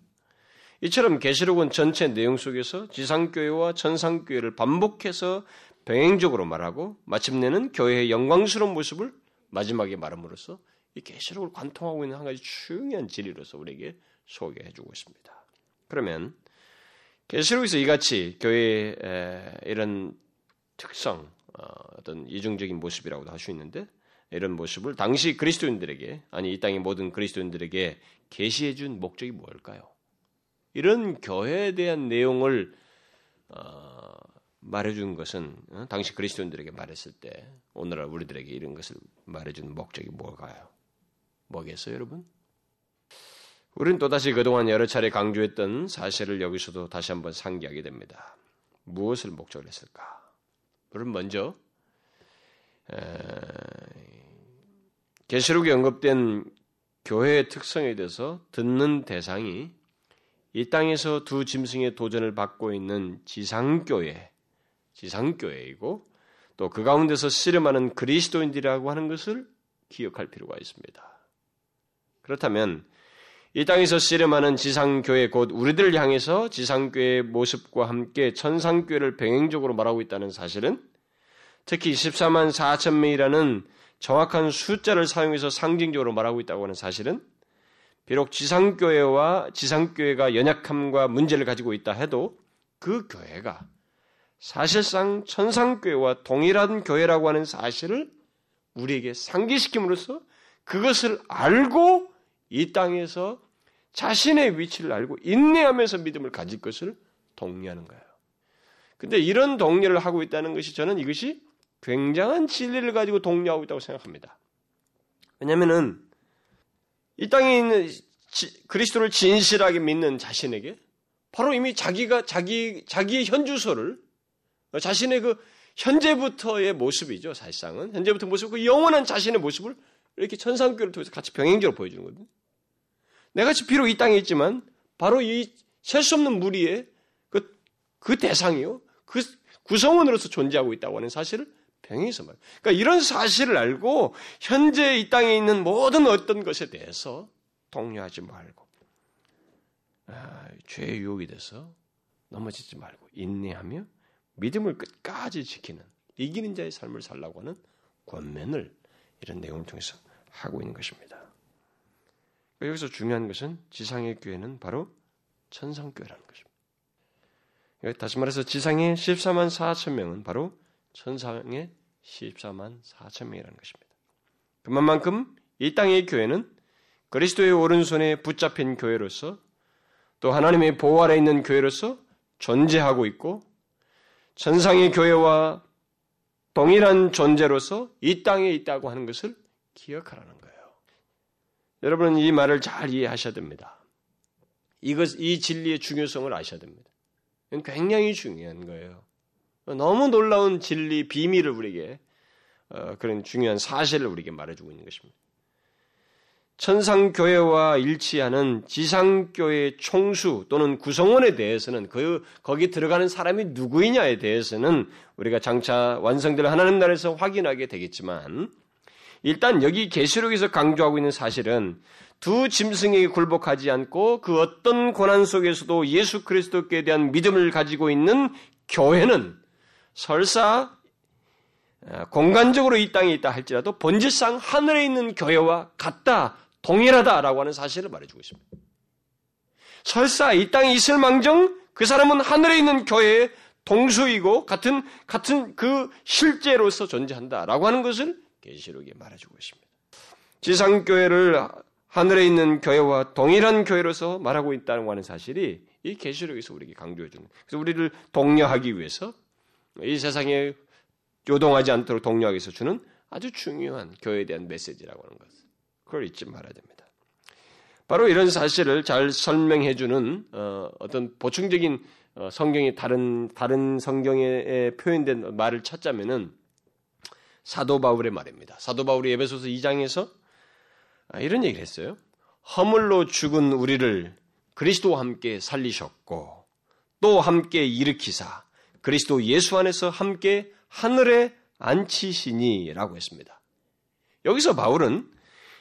이처럼 계시록은 전체 내용 속에서 지상교회와 천상교회를 반복해서 병행적으로 말하고 마침내는 교회의 영광스러운 모습을 마지막에 말함으로써 이 계시록을 관통하고 있는 한 가지 중요한 진리로서 우리에게 소개해 주고 있습니다. 그러면 계시록에서 이같이 교회의 이런 특성, 어, 어떤 이중적인 모습이라고도 할 수 있는데 이런 모습을 당시 그리스도인들에게 아니 이 땅의 모든 그리스도인들에게 계시해 준 목적이 뭘까요? 이런 교회에 대한 내용을 어, 말해준 것은 어, 당시 그리스도인들에게 말했을 때 오늘날 우리들에게 이런 것을 말해준 목적이 뭘까요? 뭐겠어요, 여러분? 우리는 또다시 그동안 여러 차례 강조했던 사실을 여기서도 다시 한번 상기하게 됩니다. 무엇을 목적으로 했을까? 물론 먼저 계시록에 언급된 교회의 특성에 대해서 듣는 대상이 이 땅에서 두 짐승의 도전을 받고 있는 지상교회, 지상교회이고 또 그 가운데서 씨름하는 그리스도인들이라고 하는 것을 기억할 필요가 있습니다. 그렇다면 이 땅에서 씨름하는 지상교회 곧 우리들을 향해서 지상교회의 모습과 함께 천상교회를 병행적으로 말하고 있다는 사실은 특히 14만 4천 명이라는 정확한 숫자를 사용해서 상징적으로 말하고 있다고 하는 사실은 비록 지상교회와 지상교회가 연약함과 문제를 가지고 있다 해도 그 교회가 사실상 천상교회와 동일한 교회라고 하는 사실을 우리에게 상기시킴으로써 그것을 알고 이 땅에서 자신의 위치를 알고 인내하면서 믿음을 가질 것을 독려하는 거예요. 근데 이런 독려를 하고 있다는 것이 저는 이것이 굉장한 진리를 가지고 독려하고 있다고 생각합니다. 왜냐면은 이 땅에 있는 지, 그리스도를 진실하게 믿는 자신에게 바로 이미 자기가 자기 자기의 현주소를 자신의 그 현재부터의 모습이죠. 사실상은 현재부터 모습 그 영원한 자신의 모습을 이렇게 천상교를 통해서 같이 병행적으로 보여주는 거거든요. 내가 비록 이 땅에 있지만 바로 이 셀 수 없는 무리의 그, 그 대상이요. 그 구성원으로서 존재하고 있다고 하는 사실을 병행해서 말. 그러니까 이런 사실을 알고 현재 이 땅에 있는 모든 어떤 것에 대해서 동요하지 말고 아, 죄의 유혹이 돼서 넘어지지 말고 인내하며 믿음을 끝까지 지키는 이기는 자의 삶을 살라고 하는 권면을 이런 내용을 통해서 하고 있는 것입니다. 여기서 중요한 것은 지상의 교회는 바로 천상교회라는 것입니다. 다시 말해서 지상의 14만 4천 명은 바로 천상의 14만 4천 명이라는 것입니다. 그만큼 이 땅의 교회는 그리스도의 오른손에 붙잡힌 교회로서 또 하나님의 보호 아래 있는 교회로서 존재하고 있고 천상의 교회와 동일한 존재로서 이 땅에 있다고 하는 것을 기억하라는. 여러분은 이 말을 잘 이해하셔야 됩니다. 이것, 이 진리의 중요성을 아셔야 됩니다. 이건 굉장히 중요한 거예요. 너무 놀라운 진리, 비밀을 우리에게, 어, 그런 중요한 사실을 우리에게 말해주고 있는 것입니다. 천상교회와 일치하는 지상교회 총수 또는 구성원에 대해서는 그, 거기 들어가는 사람이 누구이냐에 대해서는 우리가 장차 완성될 하나님 나라에서 확인하게 되겠지만, 일단 여기 계시록에서 강조하고 있는 사실은 두 짐승에게 굴복하지 않고 그 어떤 고난 속에서도 예수 그리스도께 대한 믿음을 가지고 있는 교회는 설사 어, 공간적으로 이 땅에 있다 할지라도 본질상 하늘에 있는 교회와 같다, 동일하다라고 하는 사실을 말해주고 있습니다. 설사 이 땅에 있을 망정 그 사람은 하늘에 있는 교회의 동수이고 같은 같은 그 실제로서 존재한다라고 하는 것을 계시록에 말해주고 있습니다. 지상교회를 하늘에 있는 교회와 동일한 교회로서 말하고 있다는 하는 사실이 이 계시록에서 우리에게 강조해 주는. 그래서 우리를 독려하기 위해서 이 세상에 요동하지 않도록 독려하기 위해서 주는 아주 중요한 교회에 대한 메시지라고 하는 것. 그걸 잊지 말아야 됩니다. 바로 이런 사실을 잘 설명해 주는 어, 떤 보충적인 어, 성경이 다른 다른 성경에 표현된 말을 찾자면은 사도 바울의 말입니다. 사도 바울이 에베소서 2장에서 아, 이런 얘기를 했어요. 허물로 죽은 우리를 그리스도와 함께 살리셨고 또 함께 일으키사 그리스도 예수 안에서 함께 하늘에 앉히시니라고 했습니다. 여기서 바울은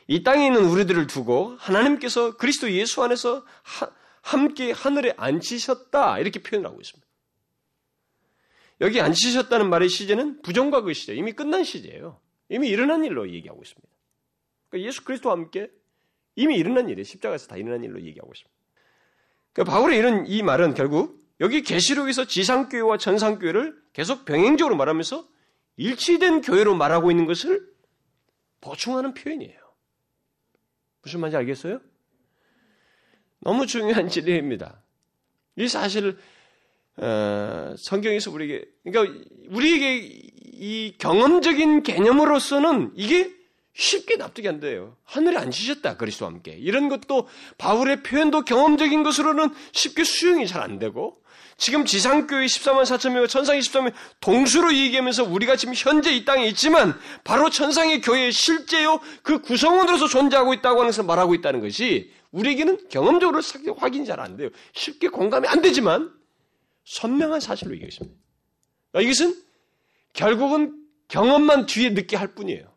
이 땅에 있는 우리들을 두고 하나님께서 그리스도 예수 안에서 하, 함께 하늘에 앉히셨다 이렇게 표현을 하고 있습니다. 여기 앉히셨다는 말의 시제는 부정과거 시제, 이미 끝난 시제예요. 이미 일어난 일로 얘기하고 있습니다. 그러니까 예수 그리스도와 함께 이미 일어난 일이 십자가에서 다 일어난 일로 얘기하고 있습니다. 그러니까 바울의 이런 이 말은 결국 여기 계시록에서 지상교회와 천상교회를 계속 병행적으로 말하면서 일치된 교회로 말하고 있는 것을 보충하는 표현이에요. 무슨 말인지 알겠어요? 너무 중요한 진리입니다. 이 사실을 어, 성경에서 우리에게 그러니까 우리에게 이 경험적인 개념으로서는 이게 쉽게 납득이 안 돼요. 하늘에 앉으셨다 그리스도와 함께 이런 것도 바울의 표현도 경험적인 것으로는 쉽게 수용이 잘 안 되고 지금 지상교회 14만 4천 명과 천상의 14명 동수로 얘기하면서 우리가 지금 현재 이 땅에 있지만 바로 천상의 교회의 실제요 그 구성원으로서 존재하고 있다고 하면서 말하고 있다는 것이 우리에게는 경험적으로 확인이 잘 안 돼요. 쉽게 공감이 안 되지만 선명한 사실로 얘기하겠습니다. 이것은 결국은 경험만 뒤에 늦게 할 뿐이에요.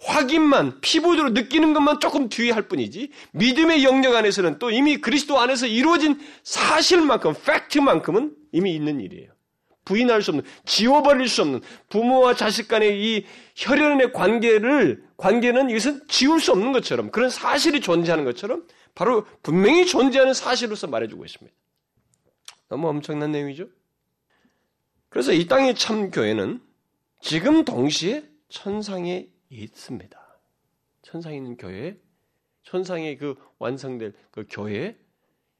확인만 피부로 느끼는 것만 조금 뒤에 할 뿐이지 믿음의 영역 안에서는 또 이미 그리스도 안에서 이루어진 사실만큼 팩트만큼은 이미 있는 일이에요. 부인할 수 없는 지워버릴 수 없는 부모와 자식 간의 이 혈연의 관계를 관계는 이것은 지울 수 없는 것처럼 그런 사실이 존재하는 것처럼 바로 분명히 존재하는 사실로서 말해주고 있습니다. 너무 엄청난 내용이죠. 그래서 이 땅의 참 교회는 지금 동시에 천상에 있습니다. 천상에 있는 교회, 천상의 그 완성될 그 교회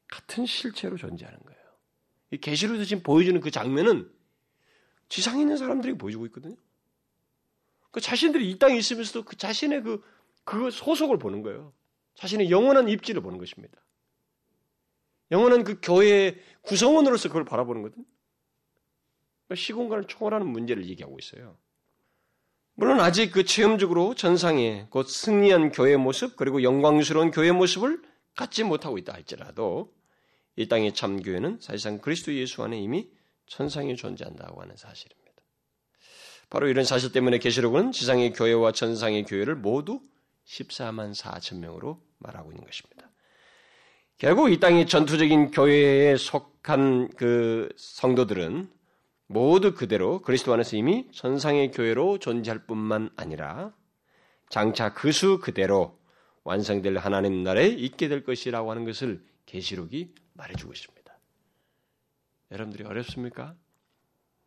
같은 실체로 존재하는 거예요. 이 계시록에서 지금 보여주는 그 장면은 지상에 있는 사람들이 보여주고 있거든요. 그 자신들이 이 땅에 있으면서도 그 자신의 그 그 소속을 보는 거예요. 자신의 영원한 입지를 보는 것입니다. 영원한 그 교회의 구성원으로서 그걸 바라보는 거든. 시공간을 초월하는 문제를 얘기하고 있어요. 물론 아직 그 체험적으로 전상에 곧 승리한 교회의 모습 그리고 영광스러운 교회의 모습을 갖지 못하고 있다 할지라도 이 땅의 참 교회는 사실상 그리스도 예수 안에 이미 천상에 존재한다고 하는 사실입니다. 바로 이런 사실 때문에 계시록은 지상의 교회와 천상의 교회를 모두 14만 4천 명으로 말하고 있는 것입니다. 결국 이 땅의 전투적인 교회에 속한 그 성도들은 모두 그대로 그리스도 안에서 이미 천상의 교회로 존재할 뿐만 아니라 장차 그 수 그대로 완성될 하나님 나라에 있게 될 것이라고 하는 것을 계시록이 말해주고 있습니다. 여러분들이 어렵습니까?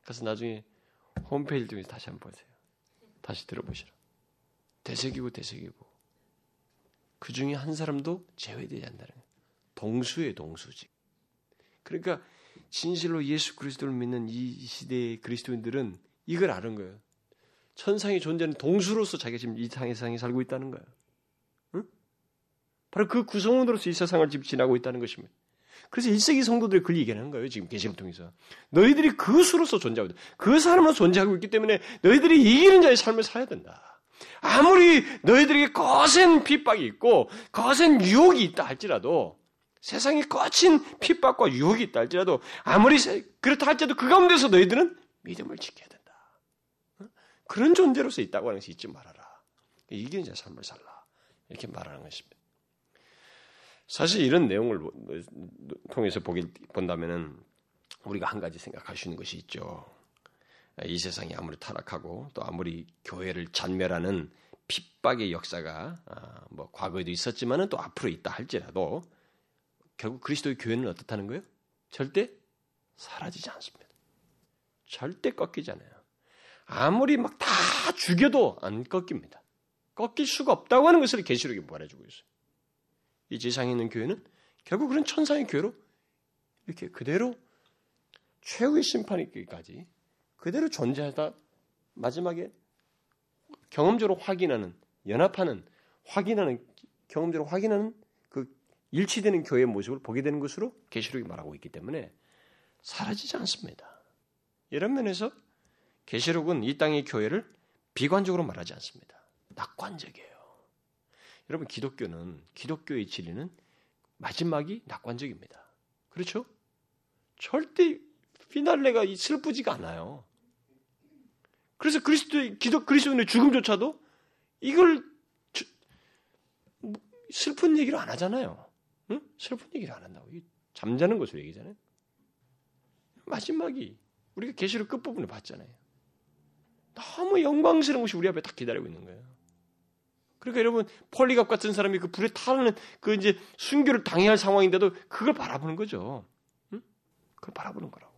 그래서 나중에 홈페이지 중에 다시 한번 보세요. 다시 들어보시라. 대세기고 대세기고 그 중에 한 사람도 제외되지 않는다는. 동수의 동수지. 그러니까 진실로 예수 그리스도를 믿는 이 시대의 그리스도인들은 이걸 아는 거예요. 천상이 존재하는 동수로서 자기가 지금 이 세상에 살고 있다는 거예요. 응? 바로 그 구성원으로서 이 세상을 지금 지나고 있다는 것입니다. 그래서 1세기 성도들이 그걸 얘기하는 거예요. 지금 계시를 통해서. 너희들이 그 수로서 존재하고 있다. 그 사람으로 존재하고 있기 때문에 너희들이 이기는 자의 삶을 살아야 된다. 아무리 너희들에게 거센 핍박이 있고 거센 유혹이 있다 할지라도 세상에 거친 핍박과 유혹이 있다 할지라도 아무리 그렇다 할지라도 그 가운데서 너희들은 믿음을 지켜야 된다. 그런 존재로서 있다고 하는 것이 잊지 말아라. 이게 이제 삶을 살라. 이렇게 말하는 것입니다. 사실 이런 내용을 통해서 보기, 본다면은 우리가 한 가지 생각할 수 있는 것이 있죠. 이 세상이 아무리 타락하고 또 아무리 교회를 잔멸하는 핍박의 역사가 아, 뭐 과거에도 있었지만은 또 앞으로 있다 할지라도 결국 그리스도의 교회는 어떻다는 거예요? 절대 사라지지 않습니다. 절대 꺾이지 않아요. 아무리 막 다 죽여도 안 꺾입니다. 꺾일 수가 없다고 하는 것을 계시록에 말해주고 있어요. 이 지상에 있는 교회는 결국 그런 천상의 교회로 이렇게 그대로 최후의 심판이기까지 그대로 존재하다 마지막에 경험적으로 확인하는 연합하는 확인하는 경험적으로 확인하는 그 일치되는 교회의 모습을 보게 되는 것으로 계시록이 말하고 있기 때문에 사라지지 않습니다. 이런 면에서 계시록은 이 땅의 교회를 비관적으로 말하지 않습니다. 낙관적이에요. 여러분 기독교는 기독교의 진리는 마지막이 낙관적입니다. 그렇죠? 절대 피날레가 슬프지가 않아요. 그래서 그리스도의 기독 그리스도인의 죽음조차도 이걸 슬픈 얘기를 안 하잖아요. 응? 슬픈 얘기를 안 한다고. 잠자는 것으로 얘기잖아요. 마지막이 우리가 계시록 끝부분을 봤잖아요. 너무 영광스러운 것이 우리 앞에 딱 기다리고 있는 거예요. 그러니까 여러분 폴리갑 같은 사람이 그 불에 타는 그 이제 순교를 당해야 할 상황인데도 그걸 바라보는 거죠. 응? 그걸 바라보는 거라고.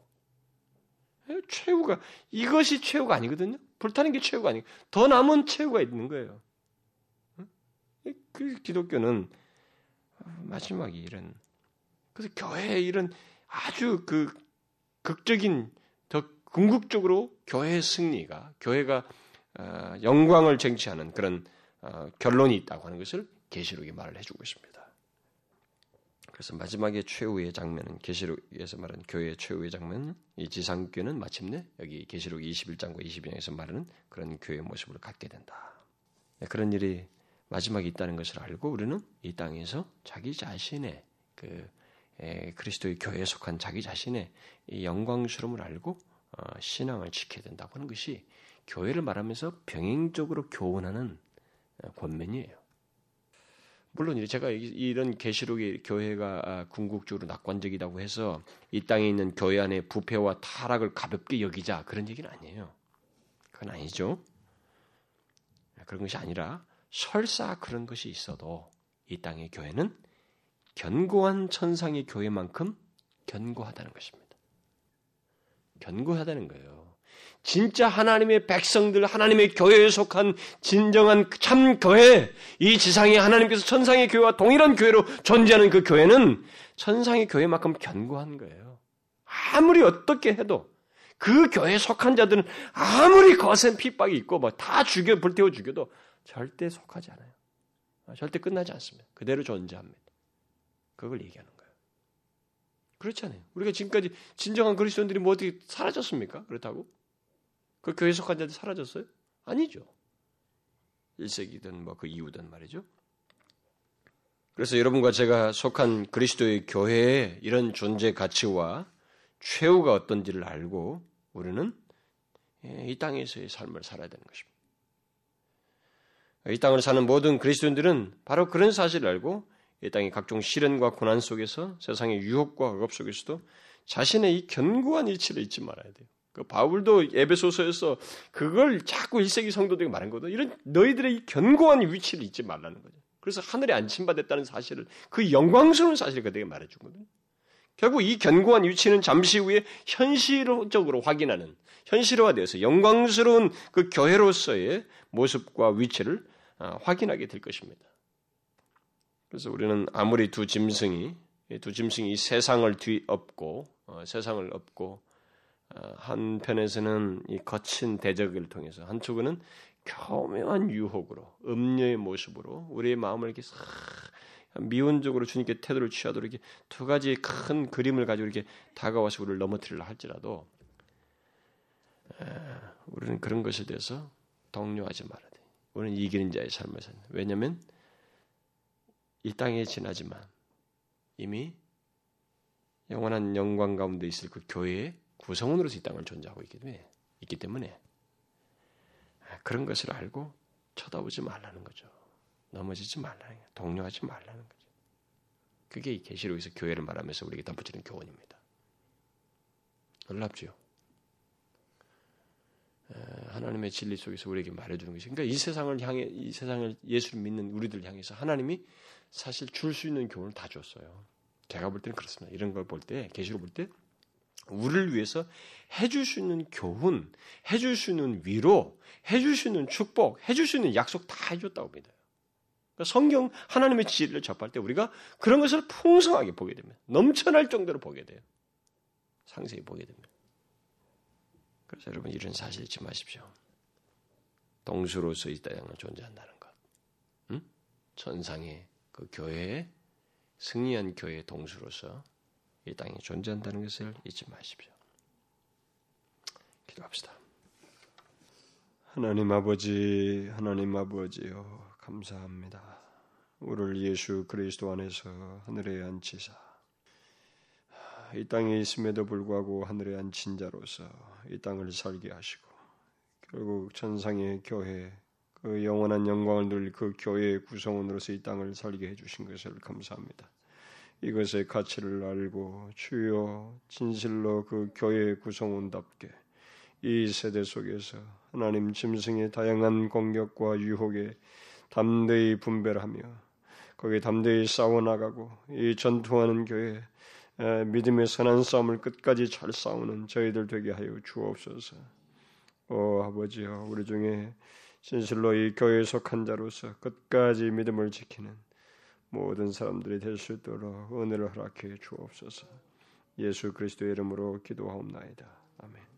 최후가 이것이 최후가 아니거든요. 불타는 게 최후가 아니고 더 남은 최후가 있는 거예요. 그 기독교는 마지막이 이런 그래서 교회의 이런 아주 그 극적인 더 궁극적으로 교회의 승리가 교회가 어, 영광을 쟁취하는 그런 어, 결론이 있다고 하는 것을 계시록이 말을 해주고 있습니다. 그래서 마지막에 최후의 장면은 계시록에서 말하는 교회의 최후의 장면은 이 지상교는 마침내 여기 계시록 21장과 22장에서 말하는 그런 교회의 모습을 갖게 된다. 네, 그런 일이 마지막에 있다는 것을 알고 우리는 이 땅에서 자기 자신의 그 에, 그리스도의 교회에 속한 자기 자신의 이 영광스러움을 알고 어, 신앙을 지켜야 된다고 하는 것이 교회를 말하면서 병행적으로 교훈하는 어, 권면이에요. 물론 제가 이런 계시록의 교회가 아, 궁극적으로 낙관적이라고 해서 이 땅에 있는 교회 안에 부패와 타락을 가볍게 여기자 그런 얘기는 아니에요. 그건 아니죠. 그런 것이 아니라 설사 그런 것이 있어도 이 땅의 교회는 견고한 천상의 교회만큼 견고하다는 것입니다. 견고하다는 거예요. 진짜 하나님의 백성들, 하나님의 교회에 속한 진정한 참 교회, 이 지상의 하나님께서 천상의 교회와 동일한 교회로 존재하는 그 교회는 천상의 교회만큼 견고한 거예요. 아무리 어떻게 해도 그 교회에 속한 자들은 아무리 거센 핍박이 있고 뭐다 죽여 불태워 죽여도 절대 속하지 않아요. 절대 끝나지 않습니다. 그대로 존재합니다. 그걸 얘기하는 거예요. 그렇잖아요. 우리가 지금까지 진정한 그리스도인들이 뭐 어떻게 사라졌습니까? 그렇다고? 그 교회 속한 자들 사라졌어요? 아니죠. 1세기든 뭐 그 이후든 말이죠. 그래서 여러분과 제가 속한 그리스도의 교회에 이런 존재 가치와 최후가 어떤지를 알고 우리는 예, 이 땅에서의 삶을 살아야 되는 것입니다. 이 땅을 사는 모든 그리스도인들은 바로 그런 사실을 알고 이 땅의 각종 시련과 고난 속에서 세상의 유혹과 억압 속에서도 자신의 이 견고한 이치를 잊지 말아야 돼요. 그 바울도 에베소서에서 그걸 자꾸 1세기 성도들에게 말한 거거든. 이런 너희들의 이 견고한 위치를 잊지 말라는 거죠. 그래서 하늘에 안침받았다는 사실을 그 영광스러운 사실을 그들에게 말해주거든. 결국 이 견고한 위치는 잠시 후에 현실적으로 확인하는 현실화되어서 영광스러운 그 교회로서의 모습과 위치를 아, 확인하게 될 것입니다. 그래서 우리는 아무리 두 짐승이 두 짐승이 세상을 뒤엎고 어, 세상을 엎고 어, 한편에서는 이 거친 대적을 통해서 한쪽은 교묘한 유혹으로 음녀의 모습으로 우리의 마음을 이렇게 미온적으로 주님께 태도를 취하도록 이렇게 두 가지 큰 그림을 가지고 이렇게 다가와서 우리를 넘어뜨리려 할지라도 우리는 그런 것에 대해서 동요하지 말아야 돼. 우리는 이기는 자의 삶을 사는. 왜냐하면 이 땅에 지나지만 이미 영원한 영광 가운데 있을 그 교회의 구성원으로서 이 땅을 존재하고 있기 때문에, 있기 때문에 그런 것을 알고 쳐다보지 말라는 거죠. 넘어지지 말라는 거예요. 동요하지 말라는 거죠. 그게 이 계시록에서 교회를 말하면서 우리에게 덧붙이는 교훈입니다. 놀랍죠. 하나님의 진리 속에서 우리에게 말해주는 것이 그러니까 이 세상을 향해 이 세상을 예수를 믿는 우리들 향해서 하나님이 사실 줄 수 있는 교훈을 다 줬어요. 제가 볼 때는 그렇습니다. 이런 걸 볼 때, 계시록 볼때 우리를 위해서 해줄 수 있는 교훈, 해줄 수 있는 위로, 해줄 수 있는 축복, 해줄 수 있는 약속 다 해줬다고 믿어요. 그러니까 성경 하나님의 지혜를 접할 때 우리가 그런 것을 풍성하게 보게 됩니다. 넘쳐날 정도로 보게 돼요. 상세히 보게 됩니다. 그래서 여러분 이런 사실 잊지 마십시오. 동수로서 이 땅에 존재한다는 것. 응? 천상의 그 교회에 승리한 교회의 동수로서 이 땅에 존재한다는 것을 잊지 마십시오. 기도합시다. 하나님 아버지, 하나님 아버지요, 감사합니다. 우리를 예수 그리스도 안에서 하늘에 앉히사 이 땅에 있음에도 불구하고 하늘에 앉힌 자로서 이 땅을 살게 하시고 결국 천상의 교회 그 영원한 영광을 누릴 그 교회의 구성원으로서 이 땅을 살게 해주신 것을 감사합니다. 이것의 가치를 알고 주여 진실로 그 교회 구성원답게 이 세대 속에서 하나님 짐승의 다양한 공격과 유혹에 담대히 분별하며 거기에 담대히 싸워나가고 이 전투하는 교회 믿음의 선한 싸움을 끝까지 잘 싸우는 저희들 되게 하여 주옵소서. 오 아버지여 우리 중에 진실로 이 교회에 속한 자로서 끝까지 믿음을 지키는 모든 사람들이 될 수 있도록 은혜를 허락해 주옵소서. 예수 그리스도의 이름으로 기도하옵나이다. 아멘.